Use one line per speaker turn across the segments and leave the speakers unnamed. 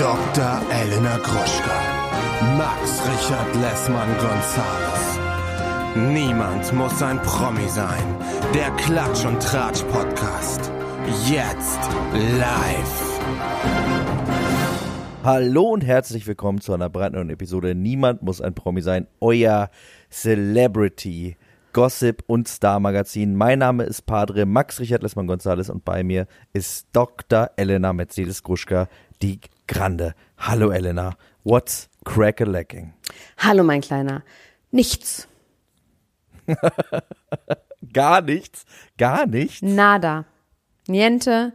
Dr. Elena Gruschka. Max Richard Lessmann Gonzales. Niemand muss ein Promi sein. Der Klatsch und Tratsch Podcast. Jetzt live.
Hallo und herzlich willkommen zu einer brandneuen Episode Niemand muss ein Promi sein. Euer Celebrity Gossip und Star Magazin. Mein Name ist Padre Max Richard Lessmann Gonzales und bei mir ist Dr. Elena Mercedes Gruschka, die Grande. Hallo Elena, what's crack-a-lacking?
Hallo mein Kleiner. Nichts.
gar nichts, gar nichts.
Nada. Niente.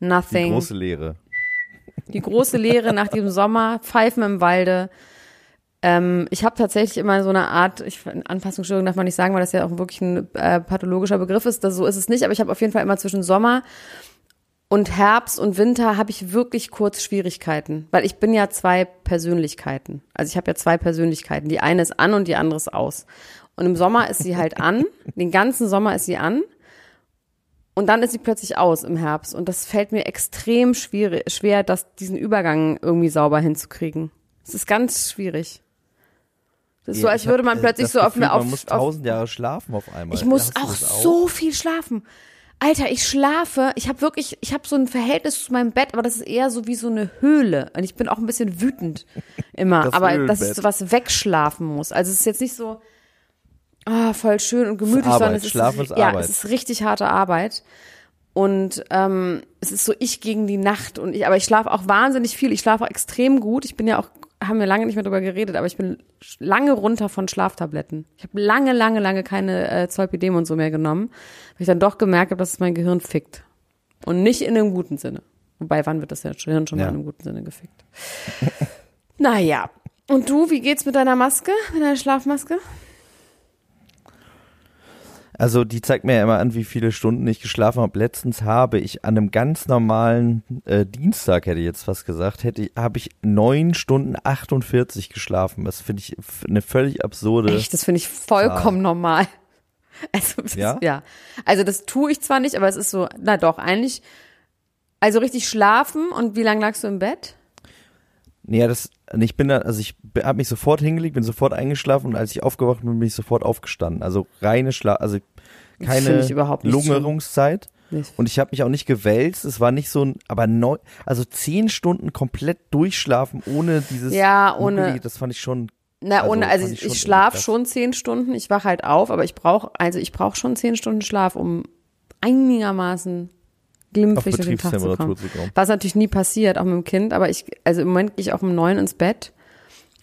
Nothing.
Die große Lehre.
Die große Lehre nach diesem Sommer. Pfeifen im Walde. Ähm, ich habe tatsächlich immer so eine Art, ich, Anpassungsstörung darf man nicht sagen, weil das ja auch wirklich ein äh, pathologischer Begriff ist. Das, so ist es nicht, aber ich habe auf jeden Fall immer zwischen Sommer und Herbst und Winter habe ich wirklich kurz Schwierigkeiten, weil ich bin ja zwei Persönlichkeiten. Also ich habe ja zwei Persönlichkeiten. Die eine ist an und die andere ist aus. Und im Sommer ist sie halt an, den ganzen Sommer ist sie an und dann ist sie plötzlich aus im Herbst. Und das fällt mir extrem schwierig, schwer, das, diesen Übergang irgendwie sauber hinzukriegen. Es ist ganz schwierig. Das ist so, als würde man plötzlich so auf
mir
auf.
Man muss tausend Jahre schlafen auf einmal.
Ich muss auch
das
so viel schlafen. Alter, ich schlafe, ich habe wirklich, ich habe so ein Verhältnis zu meinem Bett, aber das ist eher so wie so eine Höhle. Und ich bin auch ein bisschen wütend immer,
Das
aber dass
Höhlenbett.
ich sowas wegschlafen muss. Also es ist jetzt nicht so, ah, voll schön und gemütlich,
Arbeit.
sondern es ist,
ist
ja, es ist richtig harte Arbeit. Und ähm, es ist so ich gegen die Nacht und ich, aber ich schlafe auch wahnsinnig viel. Ich schlafe auch extrem gut. Ich bin ja auch, haben wir lange nicht mehr drüber geredet, aber ich bin lange runter von Schlaftabletten. Ich habe lange, lange, lange keine äh, Zolpidem und so mehr genommen, weil ich dann doch gemerkt habe, dass es mein Gehirn fickt. Und nicht in einem guten Sinne. Wobei, wann wird das Gehirn schon
Ja.
mal in einem guten Sinne gefickt? naja. Und du, wie geht's mit deiner Maske, mit deiner Schlafmaske?
Also die zeigt mir ja immer an, wie viele Stunden ich geschlafen habe. Letztens habe ich an einem ganz normalen äh, Dienstag, hätte ich jetzt fast gesagt, hätte ich, habe ich neun Stunden 48 geschlafen. Das finde ich eine völlig absurde.
Echt, das finde ich vollkommen normal. Also, das,
Ja?
ja? Also das tue ich zwar nicht, aber es ist so, na doch, eigentlich, also richtig schlafen und wie lange lagst du im Bett?
Nee, ja, das, ich bin da, also ich habe mich sofort hingelegt, bin sofort eingeschlafen und als ich aufgewacht bin, bin ich sofort aufgestanden. Also reine Schlaf, also keine Lungerungszeit.
Nee.
Und ich habe mich auch nicht gewälzt. Es war nicht so ein, aber neun, also zehn Stunden komplett durchschlafen ohne dieses.
Ja, ohne-
Muckelige, Das fand ich schon.
Na,
Also,
ohne, also ich,
ich
schlafe schon zehn Stunden, ich wache halt auf, aber ich brauche, also ich brauche schon zehn Stunden Schlaf, um einigermaßen glimpflich durch den Tag zu kommen.
zu kommen.
Was natürlich nie passiert, auch mit dem Kind, aber ich, also im Moment gehe ich auch um neun ins Bett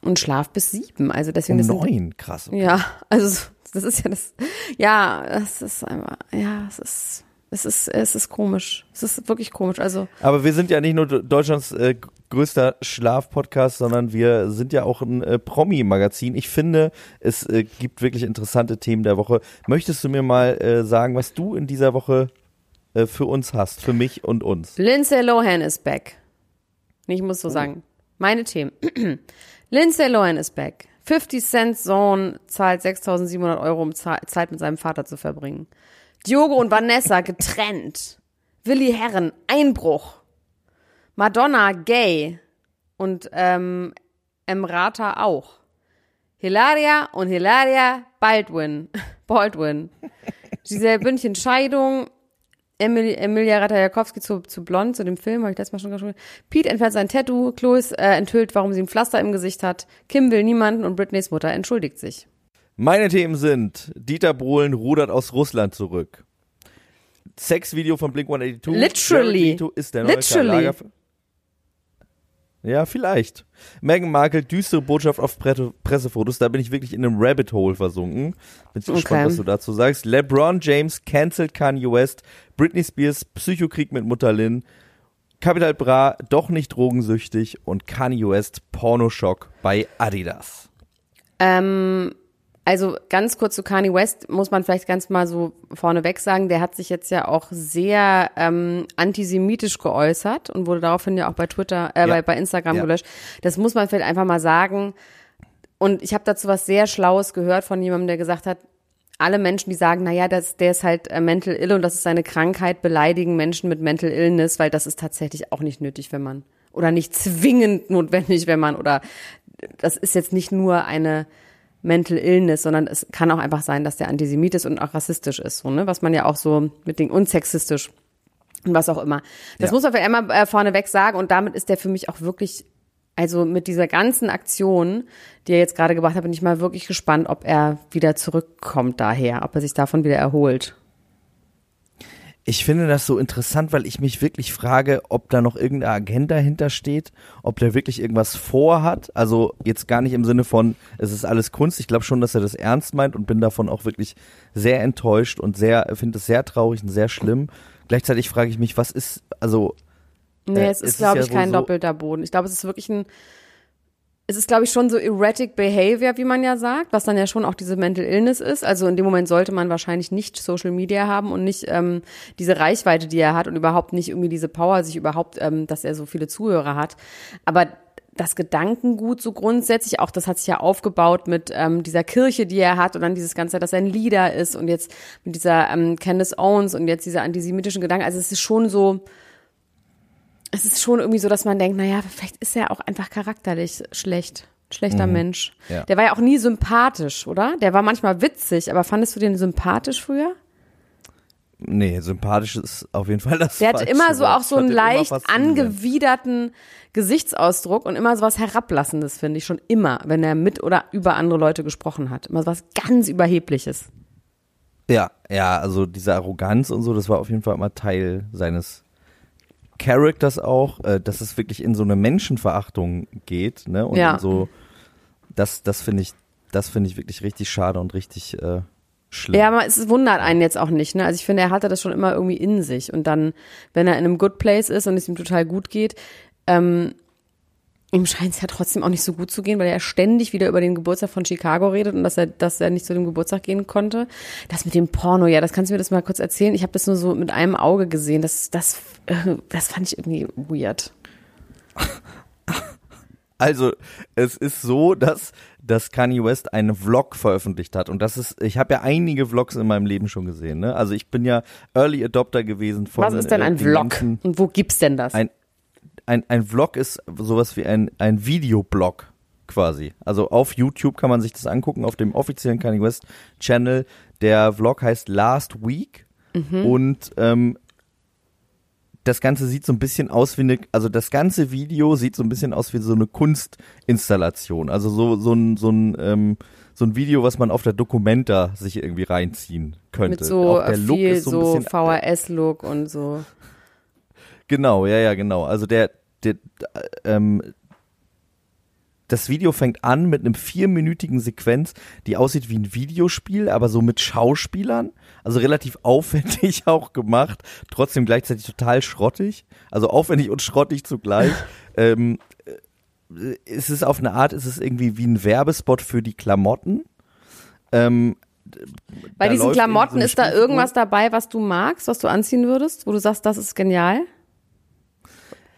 und schlaf bis sieben. Also deswegen
Um
das sind-
neun, krass. okay.
Ja, also das ist ja das, ja, das ist einfach, ja, es ist, es ist, es ist komisch. Es ist wirklich komisch. Also
Aber wir sind ja nicht nur Deutschlands äh, größter Schlafpodcast, sondern wir sind ja auch ein äh, Promi-Magazin. Ich finde, es äh, gibt wirklich interessante Themen der Woche. Möchtest du mir mal äh, sagen, was du in dieser Woche äh, für uns hast, für mich und uns?
Lindsay Lohan ist back. Ich muss so sagen. Meine Themen. Lindsay Lohan ist back. 50 Cent Sohn zahlt 6.700 Euro, um Zeit mit seinem Vater zu verbringen. Diogo und Vanessa getrennt. Willi Herren, Einbruch. Madonna, gay. Und ähm, Emrata auch. Hilaria und Hilaria Baldwin. Baldwin. Giselle Bündchen, Scheidung. Emil, Emilia Ratajkowski zu, zu Blond, zu dem Film, habe ich letztes Mal schon gesprochen. Pete entfernt sein Tattoo, Chloe äh, enthüllt, warum sie ein Pflaster im Gesicht hat. Kim will niemanden und Britneys Mutter entschuldigt sich.
Meine Themen sind Dieter Bohlen rudert aus Russland zurück. Sexvideo von Blink-182.
Literally.
Jared Leto ist der neue Karl
Literally.
Lagerfeld. Ja, vielleicht. Meghan Markle, düstere Botschaft auf Pre Pressefotos. Da bin ich wirklich in einem Rabbit Hole versunken. Bin
Okay.
gespannt, was du dazu sagst. LeBron James cancelt Kanye West. Britney Spears, Psychokrieg mit Mutter Lynn. Capital Bra, doch nicht drogensüchtig. Und Kanye West, Pornoschock bei Adidas.
Ähm, also ganz kurz zu Kanye West muss man vielleicht ganz mal so vorneweg sagen, der hat sich jetzt ja auch sehr ähm, antisemitisch geäußert und wurde daraufhin ja auch bei Twitter, äh,
Ja.
bei, bei Instagram
Ja.
gelöscht. Das muss man vielleicht einfach mal sagen. Und ich habe dazu was sehr Schlaues gehört von jemandem, der gesagt hat, alle Menschen, die sagen, naja, das, der ist halt äh, mental ill und das ist seine Krankheit, beleidigen Menschen mit mental illness, weil das ist tatsächlich auch nicht nötig, wenn man oder nicht zwingend notwendig, wenn man oder das ist jetzt nicht nur eine Mental Illness, sondern es kann auch einfach sein, dass der Antisemit ist und auch rassistisch ist, so, ne? was man ja auch so mit den und sexistisch und was auch immer. Das
Ja.
muss man vielleicht einmal äh, vorneweg sagen und damit ist der für mich auch wirklich, also mit dieser ganzen Aktion, die er jetzt gerade gebracht hat, bin ich mal wirklich gespannt, ob er wieder zurückkommt daher, ob er sich davon wieder erholt.
Ich finde das so interessant, weil ich mich wirklich frage, ob da noch irgendeine Agenda hintersteht, ob der wirklich irgendwas vorhat. Also jetzt gar nicht im Sinne von, es ist alles Kunst. Ich glaube schon, dass er das ernst meint und bin davon auch wirklich sehr enttäuscht und sehr, finde es sehr traurig und sehr schlimm. Gleichzeitig frage ich mich, was ist, also
Nee,
Äh,
es
es
ist, glaube ich, kein
so-
doppelter Boden. Ich glaube, es ist wirklich ein, es ist, glaube ich, schon so erratic behavior, wie man ja sagt, was dann ja schon auch diese Mental Illness ist. Also in dem Moment sollte man wahrscheinlich nicht Social Media haben und nicht ähm, diese Reichweite, die er hat und überhaupt nicht irgendwie diese Power, sich überhaupt, ähm, dass er so viele Zuhörer hat. Aber das Gedankengut so grundsätzlich, auch das hat sich ja aufgebaut mit ähm, dieser Kirche, die er hat und dann dieses Ganze, dass er ein Leader ist und jetzt mit dieser ähm, Candace Owens und jetzt diese antisemitischen Gedanken. Also es ist schon so, es ist schon irgendwie so, dass man denkt, naja, vielleicht ist er auch einfach charakterlich schlecht. Schlechter Mensch.
Ja.
Der war ja auch nie sympathisch, oder? Der war manchmal witzig, aber fandest du den sympathisch früher?
nee, sympathisch ist auf jeden Fall das
Der hatte
falsche
immer so auch so einen leicht angewiderten Gesichtsausdruck und immer so was Herablassendes, finde ich schon immer, wenn er mit oder über andere Leute gesprochen hat. Immer so was ganz Überhebliches.
Ja, ja, also diese Arroganz und so, das war auf jeden Fall immer Teil seines Charakters auch, äh, dass es wirklich in so eine Menschenverachtung geht, ne? Und
Ja.
so, das, das finde ich, das finde ich wirklich richtig schade und richtig äh, schlimm.
Ja, aber es wundert einen jetzt auch nicht, ne? Also ich finde, er hatte das schon immer irgendwie in sich. Und dann, wenn er in einem Good Place ist und es ihm total gut geht, ähm, ihm scheint es ja trotzdem auch nicht so gut zu gehen, weil er ständig wieder über den Geburtstag von Chicago redet und dass er, dass er nicht zu dem Geburtstag gehen konnte. Das mit dem Porno, ja, das kannst du mir das mal kurz erzählen. Ich habe das nur so mit einem Auge gesehen. Das, das, äh, das fand ich irgendwie weird.
Also, es ist so, dass, dass Kanye West einen Vlog veröffentlicht hat. Und das ist, ich habe ja einige Vlogs in meinem Leben schon gesehen, ne? Also ich bin ja Early Adopter gewesen von
Was ist denn
äh,
ein
den
Vlog?
ganzen-
Und wo gibt's denn das?
ein, ein, ein Vlog ist sowas wie ein, ein Videoblog quasi. Also auf YouTube kann man sich das angucken, auf dem offiziellen Kanye West Channel. Der Vlog heißt Last Week und ähm, das Ganze sieht so ein bisschen aus wie eine, also das ganze Video sieht so ein bisschen aus wie so eine Kunstinstallation. Also so, so ein, so ein, ähm, so ein Video, was man auf der Documenta sich irgendwie reinziehen könnte.
mit so
Auch der Look
viel
ist so
so
bisschen
VHS-Look und so.
Genau, ja, ja, genau. Also der, der ähm, das Video fängt an mit einem vierminütigen Sequenz, die aussieht wie ein Videospiel, aber so mit Schauspielern. Also relativ aufwendig auch gemacht, trotzdem gleichzeitig total schrottig. Also aufwendig und schrottig zugleich. ähm, äh, es ist auf eine Art, es ist irgendwie wie ein Werbespot für die Klamotten. Ähm,
Bei diesen Klamotten
so
ist da irgendwas dabei, was du magst, was du anziehen würdest, wo du sagst, das ist genial?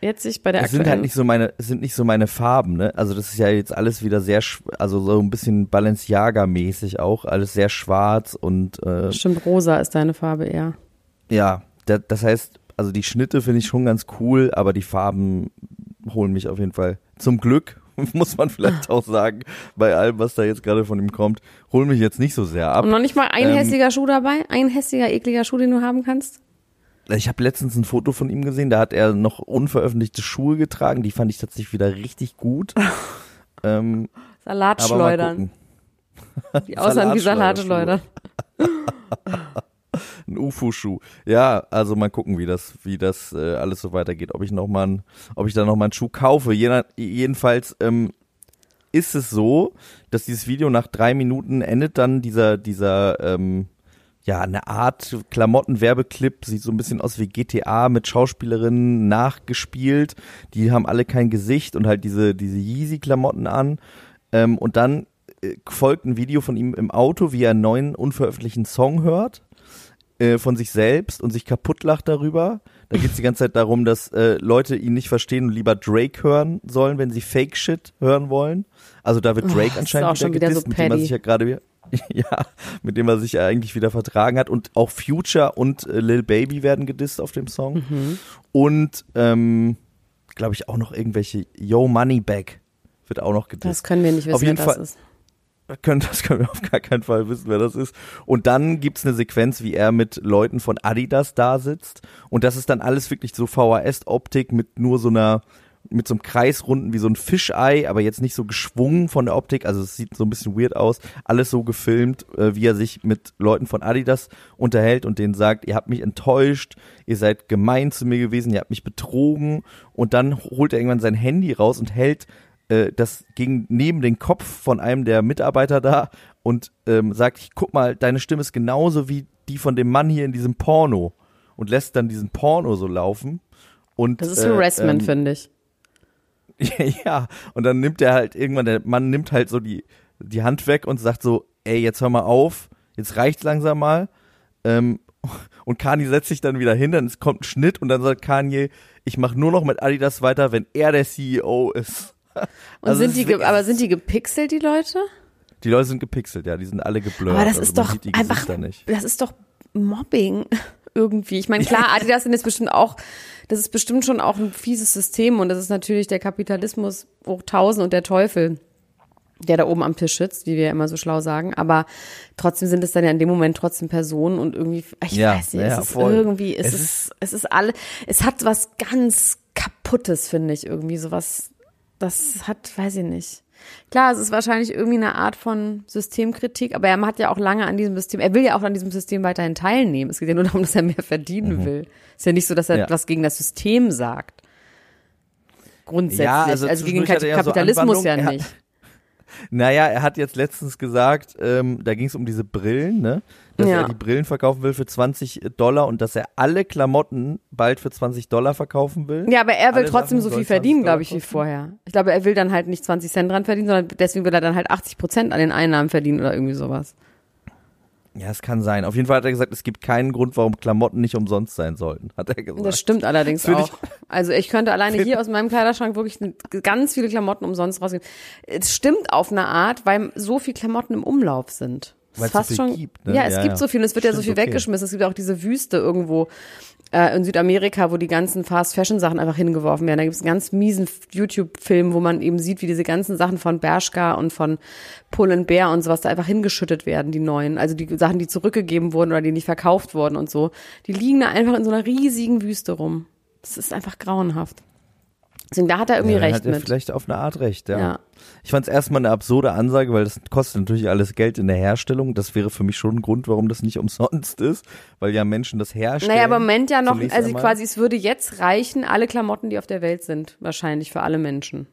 Jetzt sich bei der
Es sind halt
aktuellen.
nicht so meine, sind nicht so meine Farben, ne? Also das ist ja jetzt alles wieder sehr, also so ein bisschen Balenciaga-mäßig auch, alles sehr schwarz und äh,
Stimmt, rosa ist deine Farbe eher.
ja, da, das heißt, also die Schnitte finde ich schon ganz cool, aber die Farben holen mich auf jeden Fall zum Glück, muss man vielleicht auch sagen, bei allem, was da jetzt gerade von ihm kommt, holen mich jetzt nicht so sehr ab.
Und noch nicht mal ein
Ähm,
hässlicher Schuh dabei? Ein hässlicher, ekliger Schuh, den du haben kannst?
Ich habe letztens ein Foto von ihm gesehen, da hat er noch unveröffentlichte Schuhe getragen, die fand ich tatsächlich wieder richtig gut. ähm,
Salatschleudern. Die aussahen wie. Salatschleudern.
Ein UFO-Schuh. Ja, also mal gucken, wie das, wie das äh, alles so weitergeht. Ob ich noch mal, ein, ob ich da noch mal einen Schuh kaufe. Jener, jedenfalls ähm, ist es so, dass dieses Video nach drei Minuten endet dann dieser, dieser, ähm, ja, eine Art Klamottenwerbeclip, sieht so ein bisschen aus wie GTA mit Schauspielerinnen nachgespielt. Die haben alle kein Gesicht und halt diese, diese Yeezy-Klamotten an. Ähm, und dann äh, folgt ein Video von ihm im Auto, wie er einen neuen unveröffentlichten Song hört äh, von sich selbst und sich kaputt lacht darüber. Da geht es die ganze Zeit darum, dass äh, Leute ihn nicht verstehen und lieber Drake hören sollen, wenn sie Fake Shit hören wollen. Also da wird
Oh,
Drake
ist
anscheinend wieder
wieder so
gedisst, mit dem
petty.
sich ja gerade ja, mit dem er sich ja eigentlich wieder vertragen hat und auch Future und äh, Lil Baby werden gedisst auf dem Song.
Mhm.
Und ähm, glaube ich, auch noch irgendwelche Yo Money Back wird auch noch gedisst.
Das können wir nicht wissen,
Auf jeden
wer das
Fall-
ist.
können, das können wir auf gar keinen Fall wissen, wer das ist. Und dann gibt's eine Sequenz, wie er mit Leuten von Adidas da sitzt. Und das ist dann alles wirklich so VHS-Optik mit nur so einer, mit so einem Kreisrunden wie so ein Fischei, aber jetzt nicht so geschwungen von der Optik. Also es sieht so ein bisschen weird aus. Alles so gefilmt, äh, wie er sich mit Leuten von Adidas unterhält und denen sagt, ihr habt mich enttäuscht, ihr seid gemein zu mir gewesen, ihr habt mich betrogen. Und dann holt er irgendwann sein Handy raus und hält äh, das ging neben den Kopf von einem der Mitarbeiter da und ähm, sagt, ich guck mal, deine Stimme ist genauso wie die von dem Mann hier in diesem Porno und lässt dann diesen Porno so laufen und
Das ist
äh,
Harassment,
ähm,
finde ich.
ja, und dann nimmt er halt irgendwann, der Mann nimmt halt so die, die Hand weg und sagt so, ey, jetzt hör mal auf, jetzt reicht's langsam mal. Ähm, und Kanye setzt sich dann wieder hin, dann es kommt ein Schnitt und dann sagt Kanye, ich mache nur noch mit Adidas weiter, wenn er der CEO ist.
Und
Also
sind die,
ist
aber sind die gepixelt, die Leute?
Die Leute sind gepixelt, ja, die sind alle geblurrt.
Aber das
also
ist doch einfach, das ist doch Mobbing irgendwie. Ich meine, klar, Adidas sind jetzt bestimmt auch, das ist bestimmt schon auch ein fieses System und das ist natürlich der Kapitalismus hoch tausend und der Teufel, der da oben am Tisch sitzt, wie wir ja immer so schlau sagen. Aber trotzdem sind es dann ja in dem Moment trotzdem Personen und irgendwie, ich
Ja,
weiß nicht,
ja,
es ist
voll.
irgendwie, es,
Es
ist, es ist alle, es hat was ganz kaputtes, finde ich, irgendwie sowas, das hat, weiß ich nicht. Klar, es ist wahrscheinlich irgendwie eine Art von Systemkritik, aber er hat ja auch lange an diesem System, er will ja auch an diesem System weiterhin teilnehmen. Es geht ja nur darum, dass er mehr verdienen will. Ist ja nicht so, dass er
Mhm. Ja.
was gegen das System sagt. Grundsätzlich.
Ja,
also,
also
gegen
ja so
Kapitalismus ja nicht.
Naja, er hat jetzt letztens gesagt, ähm, da ging es um diese Brillen, ne? Dass
Ja.
er die Brillen verkaufen will für 20 Dollar und dass er alle Klamotten bald für 20 Dollar verkaufen will.
Ja, aber er will
Alle
trotzdem
Sachen
so viel
sollen 20
verdienen, glaube ich, wie vorher. Ich glaube, er will dann halt nicht 20 Cent dran verdienen, sondern deswegen will er dann halt 80 Prozent an den Einnahmen verdienen oder irgendwie sowas.
Ja, es kann sein. Auf jeden Fall hat er gesagt, es gibt keinen Grund, warum Klamotten nicht umsonst sein sollten, hat er gesagt.
Das stimmt allerdings
Find
auch. Also ich könnte alleine hier aus meinem Kleiderschrank wirklich ganz viele Klamotten umsonst rausgeben. Es stimmt auf eine Art, weil so viel Klamotten im Umlauf sind.
Weil es so
fast
viel
schon,
gibt, ne?
Ja, es
Ja,
gibt
ja.
so viel und es wird ja so
Stimmt,
viel
okay.
weggeschmissen. Es gibt auch diese Wüste irgendwo äh, in Südamerika, wo die ganzen Fast-Fashion-Sachen einfach hingeworfen werden. Da gibt es einen ganz miesen YouTube-Film, wo man eben sieht, wie diese ganzen Sachen von Bershka und von Pull Bear und sowas da einfach hingeschüttet werden, die neuen. Also die Sachen, die zurückgegeben wurden oder die nicht verkauft wurden und so. Die liegen da einfach in so einer riesigen Wüste rum. Das ist einfach grauenhaft. Deswegen, da hat er irgendwie
ja,
recht
hat er
mit.
vielleicht auf eine Art recht, ja.
Ja.
Ich fand es erstmal eine absurde Ansage, weil das kostet natürlich alles Geld in der Herstellung. Das wäre für mich schon ein Grund, warum das nicht umsonst ist, weil ja Menschen das herstellen.
Naja, aber im Moment ja noch, also
einmal.
quasi, es würde jetzt reichen, alle Klamotten, die auf der Welt sind, wahrscheinlich für alle Menschen.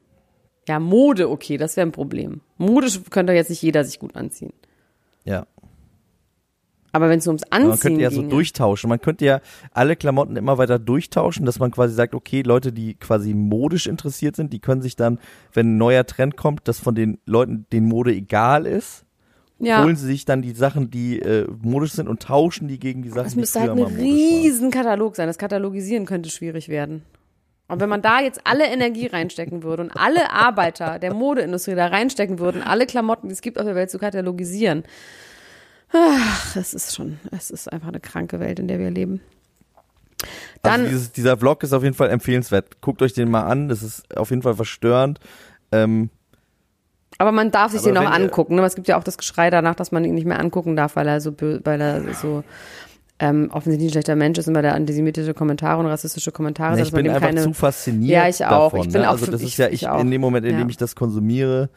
Ja, Mode, okay, das wäre ein Problem. Mode könnte jetzt nicht jeder sich gut anziehen.
Ja.
Aber wenn es ums
Aber Man
Anziehen
könnte ja so
ginge,
durchtauschen. Man könnte ja alle Klamotten immer weiter durchtauschen, dass man quasi sagt, okay, Leute, die quasi modisch interessiert sind, die können sich dann, wenn ein neuer Trend kommt, dass von den Leuten, denen Mode egal ist,
ja,
holen sie sich dann die Sachen, die äh, modisch sind und tauschen die gegen die Sachen,
es
die
müsste
früher
halt ein
mal modisch waren.
riesen Katalog sein. Das Katalogisieren könnte schwierig werden. Und wenn man da jetzt alle Energie reinstecken würde und alle Arbeiter der Modeindustrie da reinstecken würden, alle Klamotten, die es gibt auf der Welt zu katalogisieren, ach, es ist schon, es ist einfach eine kranke Welt, in der wir leben. Dann,
also dieses, dieser Vlog ist auf jeden Fall empfehlenswert. Guckt euch den mal an, das ist auf jeden Fall verstörend. Ähm,
aber man darf sich den
ihr-
angucken. Ne? Es gibt ja auch das Geschrei danach, dass man ihn nicht mehr angucken darf, weil er so, weil er so ähm, offensichtlich ein schlechter Mensch ist und weil er antisemitische Kommentare und rassistische Kommentare
ne,
sagt,
ich bin einfach
keine
zu fasziniert
Ja, ich auch.
davon.
Ich bin
ne?
auch
also das ist ja,
ich
ich, in dem Moment, in
Ja.
dem ich das konsumiere,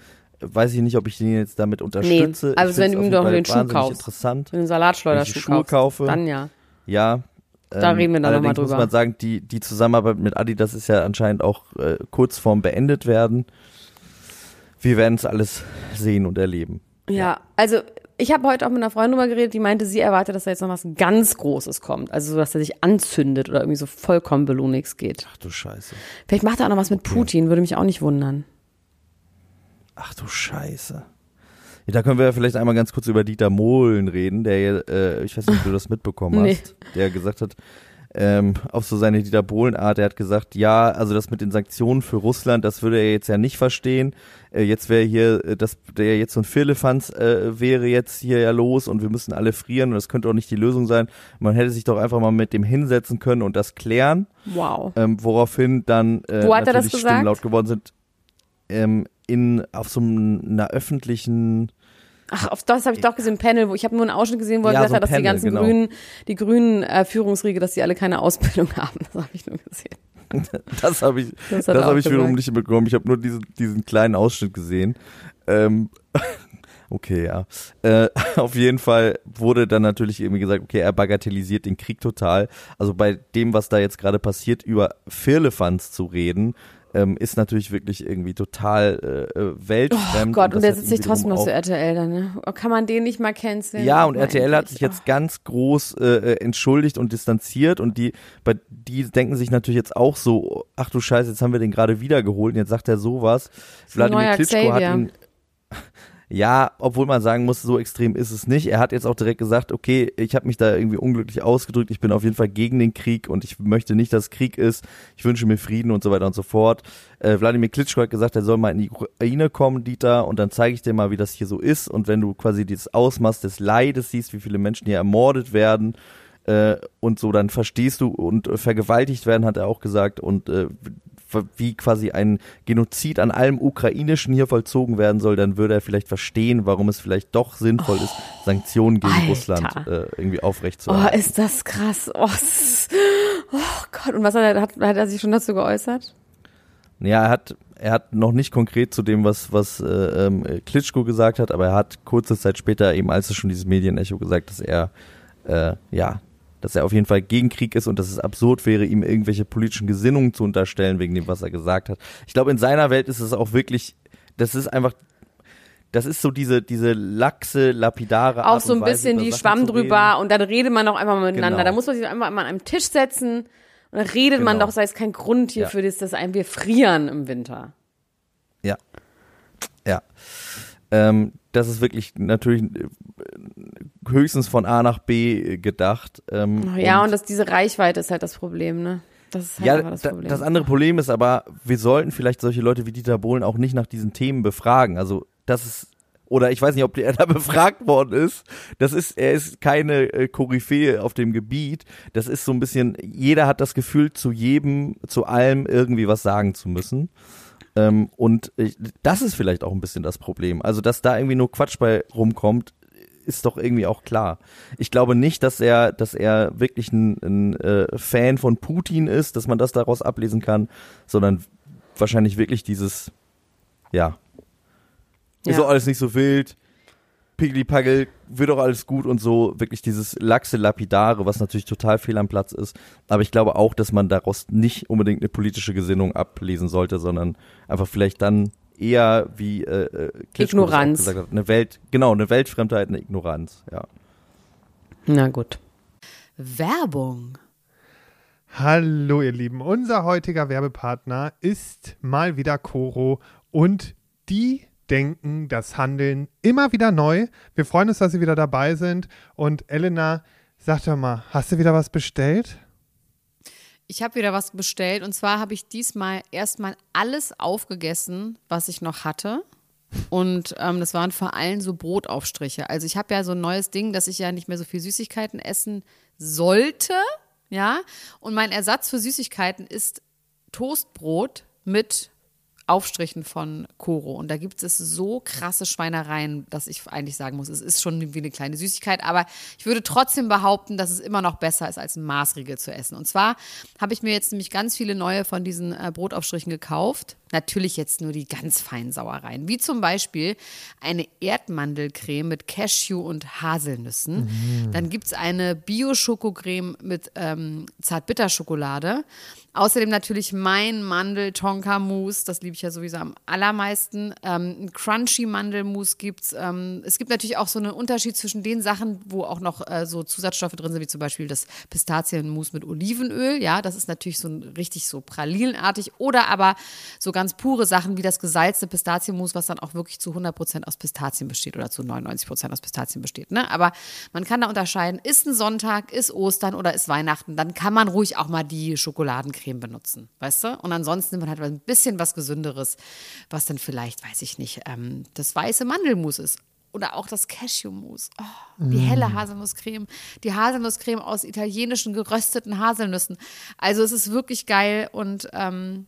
weiß ich nicht, ob ich den jetzt damit
Nee,
unterstütze.
also
ich
wenn du ihm doch den Schuh kaufst.
interessant.
Einen Salatschleuderschuh
Schuhe
kaufst,
kaufe.
dann ja.
Ja.
Da
ähm,
reden wir dann noch mal
allerdings
drüber.
muss man sagen, die, die Zusammenarbeit mit Adidas ist ja anscheinend auch äh, kurz vorm beendet werden. Wir werden es alles sehen und erleben.
Ja, also ich habe heute auch mit einer Freundin drüber geredet, die meinte, sie erwartet, dass da jetzt noch was ganz Großes kommt. Also so, dass er sich anzündet oder irgendwie so vollkommen Belunix geht.
Ach du Scheiße.
Vielleicht macht er auch noch was mit Putin, würde mich auch nicht wundern.
Ach du Scheiße. Ja, da können wir ja vielleicht einmal ganz kurz über Dieter Mohlen reden, der, äh, ich weiß nicht, ob du das mitbekommen
Nee.
hast, der gesagt hat, ähm, auf so seine Dieter Bohlen-Art. Er hat gesagt, ja, also das mit den Sanktionen für Russland, das würde er jetzt ja nicht verstehen. Äh, jetzt wäre hier, äh, das, der jetzt so ein Firlefanz äh, wäre jetzt hier ja los und wir müssen alle frieren und das könnte auch nicht die Lösung sein. Man hätte sich doch einfach mal mit dem hinsetzen können und das klären.
Wow.
Ähm, woraufhin dann äh,
Wo hat er das gesagt?
Stimmen laut geworden sind. Ähm, in auf so einer öffentlichen
Ach, auf das habe ich doch gesehen, Panel, wo ich habe nur einen Ausschnitt gesehen, wo er
Ja,
gesagt
so
hat, dass die
Panel,
ganzen
genau.
Grünen, die grünen äh, Führungsriege, dass die alle keine Ausbildung haben. Das habe ich nur gesehen.
Das habe ich,
Das
das, habe ich wiederum nicht bekommen. Ich habe nur diesen, diesen kleinen Ausschnitt gesehen. Ähm, okay, ja. Äh, auf jeden Fall wurde dann natürlich irgendwie gesagt, okay, er bagatellisiert den Krieg total. Also bei dem, was da jetzt gerade passiert, über Firlefanz zu reden, ähm, ist natürlich wirklich irgendwie total äh, äh, weltfremd.
Oh Gott, und
das
der
hat
sitzt sich trotzdem noch
auch-
RTL dann, ne? Oh, Kann man den nicht mal canceln?
Ja, und RTL hat sich jetzt ganz groß äh, äh, entschuldigt und distanziert und die, bei, die denken sich natürlich jetzt auch so, ach du Scheiße, jetzt haben wir den gerade wiedergeholt und jetzt sagt er sowas.
neuer
Klitschko hat
Xavier.
ihn, ja, obwohl man sagen muss, so extrem ist es nicht. Er hat jetzt auch direkt gesagt, okay, ich habe mich da irgendwie unglücklich ausgedrückt, ich bin auf jeden Fall gegen den Krieg und ich möchte nicht, dass Krieg ist. Ich wünsche mir Frieden und so weiter und so fort. Äh, Wladimir Klitschko hat gesagt, er soll mal in die Ukraine kommen, Dieter, und dann zeige ich dir mal, wie das hier so ist. Und wenn du quasi dieses Ausmaß des Leides siehst, wie viele Menschen hier ermordet werden, äh, und so, dann verstehst du und vergewaltigt werden, hat er auch gesagt, und äh, wie quasi ein Genozid an allem Ukrainischen hier vollzogen werden soll, dann würde er vielleicht verstehen, warum es vielleicht doch sinnvoll ist, Sanktionen gegen
Alter.
Russland äh, irgendwie
Oh,
aufrechtzuerhalten.
ist das krass. Oh, oh Gott, und was hat er, hat, hat er sich schon dazu geäußert?
Ja, er hat, er hat noch nicht konkret zu dem, was, was äh, ähm, Klitschko gesagt hat, aber er hat kurze Zeit später, eben als es schon dieses Medienecho gesagt, dass er, äh, ja, dass er auf jeden Fall gegen Krieg ist und dass es absurd wäre, ihm irgendwelche politischen Gesinnungen zu unterstellen, wegen dem, was er gesagt hat. Ich glaube, in seiner Welt ist es auch wirklich, das ist einfach, das ist so diese, diese laxe, lapidare Art
Auch so ein
Weise,
bisschen die
Sachen
Schwamm drüber und dann redet man doch einfach mal miteinander.
Genau.
Da muss man sich einfach mal an einem Tisch setzen und dann redet man
Genau.
doch, sei es kein Grund hier
Ja.
für das, dass ein wir frieren im Winter.
Ja. Ja. Ähm, das ist wirklich natürlich äh, höchstens von A nach B gedacht. Ähm,
Ja, und, das, diese Reichweite ist halt das Problem, ne? Das ist halt
ja,
das
da,
Problem.
das andere Problem ist aber, wir sollten vielleicht solche Leute wie Dieter Bohlen auch nicht nach diesen Themen befragen. Also das ist oder ich weiß nicht, ob er da befragt worden ist. Das ist, er ist keine äh, Koryphäe auf dem Gebiet. Das ist so ein bisschen, jeder hat das Gefühl, zu jedem, zu allem irgendwie was sagen zu müssen. Ähm, und ich, das ist vielleicht auch ein bisschen das Problem. Also, dass da irgendwie nur Quatsch bei rumkommt, ist doch irgendwie auch klar. Ich glaube nicht, dass er, dass er wirklich ein, ein äh, Fan von Putin ist, dass man das daraus ablesen kann, sondern wahrscheinlich wirklich dieses, ja, ist
Ja.
doch alles nicht so wild, Piggly-Paggel, wird doch alles gut und so, wirklich dieses laxe Lapidare, was natürlich total fehl am Platz ist. Aber ich glaube auch, dass man daraus nicht unbedingt eine politische Gesinnung ablesen sollte, sondern einfach vielleicht dann eher wie äh, äh, Klitschko
Ignoranz.
gesagt hat, eine Welt, genau, eine Weltfremdheit, eine Ignoranz, ja.
Na gut.
Werbung.
Hallo ihr Lieben, unser heutiger Werbepartner ist mal wieder Coro und die denken das Handeln immer wieder neu. Wir freuen uns, dass Sie wieder dabei sind und Elena, sag doch mal, hast du wieder was bestellt?
Ich habe wieder was bestellt und zwar habe ich diesmal erstmal alles aufgegessen, was ich noch hatte. Und ähm, das waren vor allem so Brotaufstriche. Also ich habe ja so ein neues Ding, dass ich ja nicht mehr so viel Süßigkeiten essen sollte. Ja. Und mein Ersatz für Süßigkeiten ist Toastbrot mit Aufstrichen von Koro. Und da gibt es so krasse Schweinereien, dass ich eigentlich sagen muss, es ist schon wie eine kleine Süßigkeit. Aber ich würde trotzdem behaupten, dass es immer noch besser ist, als ein Maßriegel zu essen. Und zwar habe ich mir jetzt nämlich ganz viele neue von diesen äh, Brotaufstrichen gekauft. Natürlich jetzt nur die ganz feinen Sauereien. Wie zum Beispiel eine Erdmandelcreme mit Cashew und Haselnüssen. Dann gibt es eine Bio-Schokocreme mit ähm, Zartbitterschokolade. Außerdem natürlich mein Mandel-Tonka-Mousse, das liebe ich ja sowieso am allermeisten. Ähm, ein Crunchy-Mandelmousse gibt's. Ähm, es gibt natürlich auch so einen Unterschied zwischen den Sachen, wo auch noch äh, so Zusatzstoffe drin sind, wie zum Beispiel das Pistazienmousse mit Olivenöl. Ja, das ist natürlich so ein, richtig so pralinenartig. Oder aber so ganz pure Sachen wie das gesalzte Pistazienmus, was dann auch wirklich zu 100% aus Pistazien besteht oder zu 99% aus Pistazien besteht. Ne? Aber man kann da unterscheiden, ist ein Sonntag, ist Ostern oder ist Weihnachten, dann kann man ruhig auch mal die Schokoladencreme benutzen, weißt du? Und ansonsten nimmt man halt ein bisschen was Gesünderes, was dann vielleicht, weiß ich nicht, ähm, das weiße Mandelmus ist oder auch das Cashewmus. Oh, die helle Haselnusscreme. Die Haselnusscreme aus italienischen gerösteten Haselnüssen. Also es ist wirklich geil und ähm,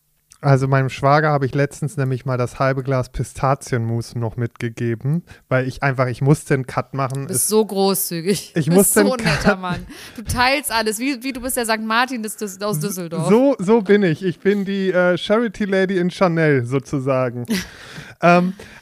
Also meinem Schwager habe ich letztens nämlich mal das halbe Glas Pistazienmus noch mitgegeben, weil ich einfach, ich musste einen Cut machen.
Du bist
Es-
so großzügig.
Ich
du bist so ein netter Mann. Du teilst alles, wie, wie du bist der St. Martin des, des, aus Düsseldorf.
So, so bin ich. Ich bin die äh, Charity Lady in Chanel sozusagen. ähm,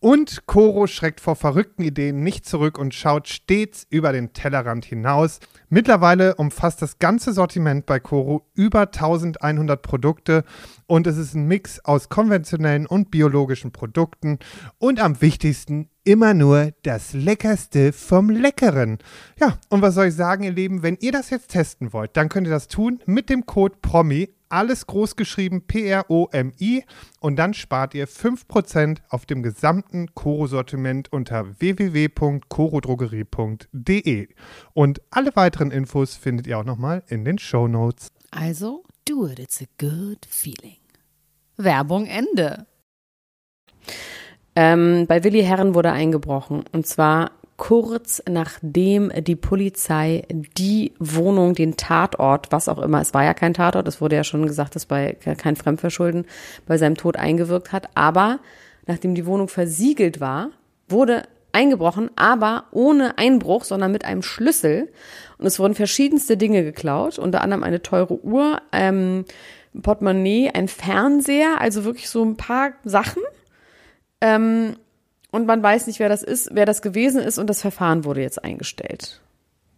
Und Coro schreckt vor verrückten Ideen nicht zurück und schaut stets über den Tellerrand hinaus. Mittlerweile umfasst das ganze Sortiment bei Coro über 1100 Produkte und es ist ein Mix aus konventionellen und biologischen Produkten und am wichtigsten immer nur das Leckerste vom Leckeren. Ja, und was soll ich sagen, ihr Lieben, wenn ihr das jetzt testen wollt, dann könnt ihr das tun mit dem Code PROMI, alles groß geschrieben P-R-O-M-I und dann spart ihr 5% auf dem gesamten Koro-Sortiment unter www.korodrogerie.de. Und alle weiteren Infos findet ihr auch nochmal in den Show Notes.
Also, do it, it's a good feeling. Werbung Ende.
Ähm, bei Willi Herren wurde eingebrochen. Und zwar kurz nachdem die Polizei die Wohnung, den Tatort, was auch immer, es war ja kein Tatort, es wurde ja schon gesagt, dass bei kein Fremdverschulden bei seinem Tod eingewirkt hat, aber nachdem die Wohnung versiegelt war, wurde eingebrochen, aber ohne Einbruch, sondern mit einem Schlüssel. Und es wurden verschiedenste Dinge geklaut, unter anderem eine teure Uhr, ähm, ein Portemonnaie, ein Fernseher, also wirklich so ein paar Sachen. Ähm, und man weiß nicht, wer das ist, wer das gewesen ist und das Verfahren wurde jetzt eingestellt.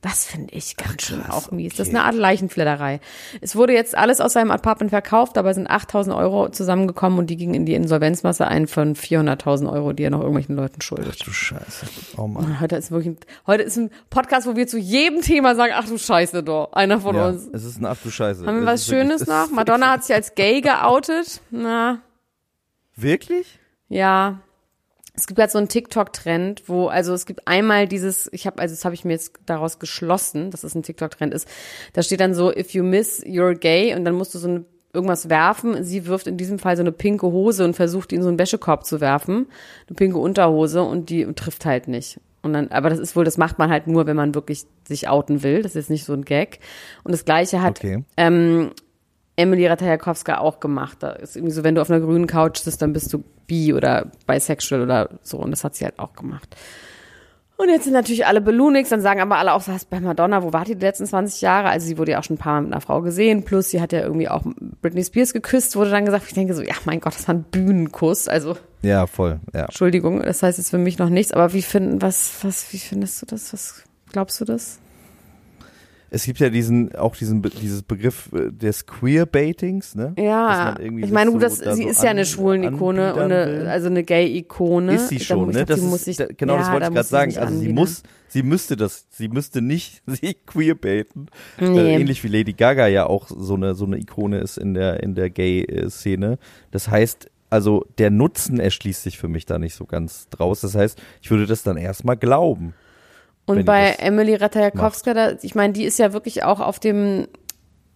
Das finde ich ganz schön auch mies. Das ist eine Art Leichenfledderei. Es wurde jetzt alles aus seinem Apartment verkauft, dabei sind 8000 Euro zusammengekommen und die gingen in die Insolvenzmasse ein von 400.000 Euro, die er noch irgendwelchen Leuten schuldet.
Du Scheiße. Oh Mann.
Heute ist wirklich, ein, heute ist ein Podcast, wo wir zu jedem Thema sagen, ach du Scheiße doch, einer von
Ja,
uns.
es ist ein Ach du Scheiße.
Haben wir
Es
was
wirklich-
Schönes
es
noch? Madonna hat sich als gay geoutet. Na,
Wirklich?
Ja. Es gibt halt so einen TikTok-Trend, wo, also es gibt einmal dieses, ich habe, also das habe ich mir jetzt daraus geschlossen, dass es ein TikTok-Trend ist. Da steht dann so, if you miss, you're gay, und dann musst du so eine, irgendwas werfen. Sie wirft in diesem Fall so eine pinke Hose und versucht, in so einen Wäschekorb zu werfen. Eine pinke Unterhose und die trifft halt nicht. Und dann, aber das ist wohl, das macht man halt nur, wenn man wirklich sich outen will. Das ist jetzt nicht so ein Gag. Und das Gleiche hat
Okay.
ähm, Emily Ratajkowska auch gemacht. Da ist irgendwie so, wenn du auf einer grünen Couch sitzt, dann bist du bi oder bisexual oder so. Und das hat sie halt auch gemacht. Und jetzt sind natürlich alle Belunix, dann sagen aber alle auch, was bei Madonna, wo war die die letzten 20 Jahre? Also sie wurde ja auch schon ein paar Mal mit einer Frau gesehen, plus sie hat ja irgendwie auch Britney Spears geküsst, wurde dann gesagt. Ich denke so, ja mein Gott, das war ein Bühnenkuss. Also
Ja, voll. Ja.
Entschuldigung, das heißt jetzt für mich noch nichts, aber wie finden, was, was, wie findest du das? Was glaubst du das?
Es gibt ja diesen, auch diesen, dieses Begriff äh, des Queerbaitings, ne?
Ja, ich meine,
so
gut, das,
da
sie
so
ist ja eine Schwulen-Ikone, und eine, also eine Gay-Ikone.
Ist sie schon,
ich
ne? Das ist,
muss sich,
da, genau, das
ja,
wollte
da
ich gerade
sie
sagen. Also sie
anbiedern.
muss, sie müsste das, sie müsste nicht sich queerbaiten.
Nee.
Äh, ähnlich wie Lady Gaga ja auch so eine, so eine Ikone ist in der, in der Gay-Szene. Das heißt, also der Nutzen erschließt sich für mich da nicht so ganz draus. Das heißt, ich würde das dann erstmal glauben.
Und bei Emily Ratajkowska, da, ich meine, die ist ja wirklich auch auf dem,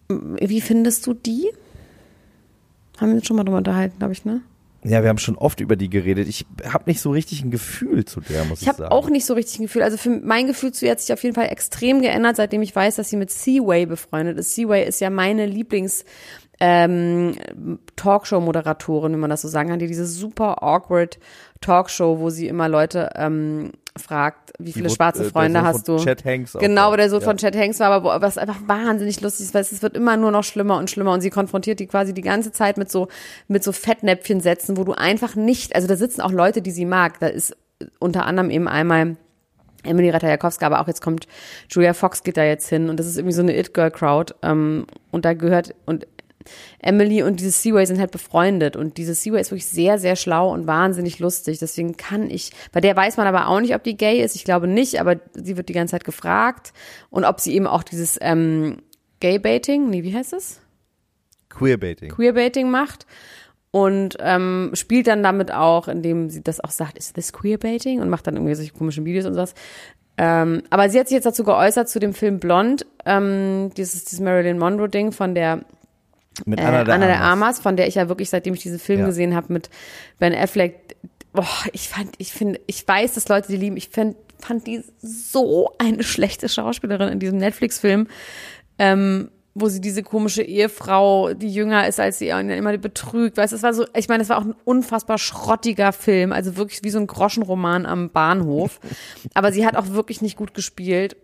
wie findest du die? Haben wir uns schon mal drüber unterhalten, glaube ich, ne?
Ja, wir haben schon oft über die geredet. Ich habe nicht so richtig ein Gefühl zu der, muss ich,
Ich
sagen.
habe auch nicht so richtig ein Gefühl. Also für mein Gefühl zu ihr hat sich auf jeden Fall extrem geändert, seitdem ich weiß, dass sie mit Seaway befreundet ist. Seaway ist ja meine Lieblings ähm, Talkshow-Moderatorin, wenn man das so sagen kann, die diese super awkward Talkshow, wo sie immer Leute ähm, fragt, wie viele
wo,
schwarze
äh,
Freunde hast
von
du?
Chet Hanks auch
genau, der Sohn
Ja.
von Chad Hanks war, aber was einfach wahnsinnig lustig ist, weil es wird immer nur noch schlimmer und schlimmer und sie konfrontiert die quasi die ganze Zeit mit so mit so Fettnäpfchen setzen, wo du einfach nicht, also da sitzen auch Leute, die sie mag. Da ist unter anderem eben einmal Emily Ratajkowska, aber auch jetzt kommt Julia Fox geht da jetzt hin und das ist irgendwie so eine It-Girl-Crowd ähm, und da gehört und Emily und dieses Seaway sind halt befreundet und dieses Seaway ist wirklich sehr, sehr schlau und wahnsinnig lustig. Deswegen kann ich, bei der weiß man aber auch nicht, ob die gay ist. Ich glaube nicht, aber sie wird die ganze Zeit gefragt und ob sie eben auch dieses ähm, Gay-Baiting, nee, wie heißt es?
Queerbaiting.
Queerbaiting macht und ähm, spielt dann damit auch, indem sie das auch sagt, ist this Queerbaiting und macht dann irgendwie solche komischen Videos und sowas. Ähm, aber sie hat sich jetzt dazu geäußert zu dem Film Blond, ähm, dieses, dieses Marilyn Monroe Ding von der
Mit
äh,
Anna der,
Anna der
Armas.
Armas, von der ich ja wirklich, seitdem ich diesen Film
Ja.
gesehen habe mit Ben Affleck, boah, ich fand, ich finde, ich weiß, dass Leute die lieben, ich find, fand die so eine schlechte Schauspielerin in diesem Netflix-Film, ähm, wo sie diese komische Ehefrau, die jünger ist als sie und dann immer die betrügt, weißt, es war so, ich meine, es war auch ein unfassbar schrottiger Film, also wirklich wie so ein Groschenroman am Bahnhof, aber sie hat auch wirklich nicht gut gespielt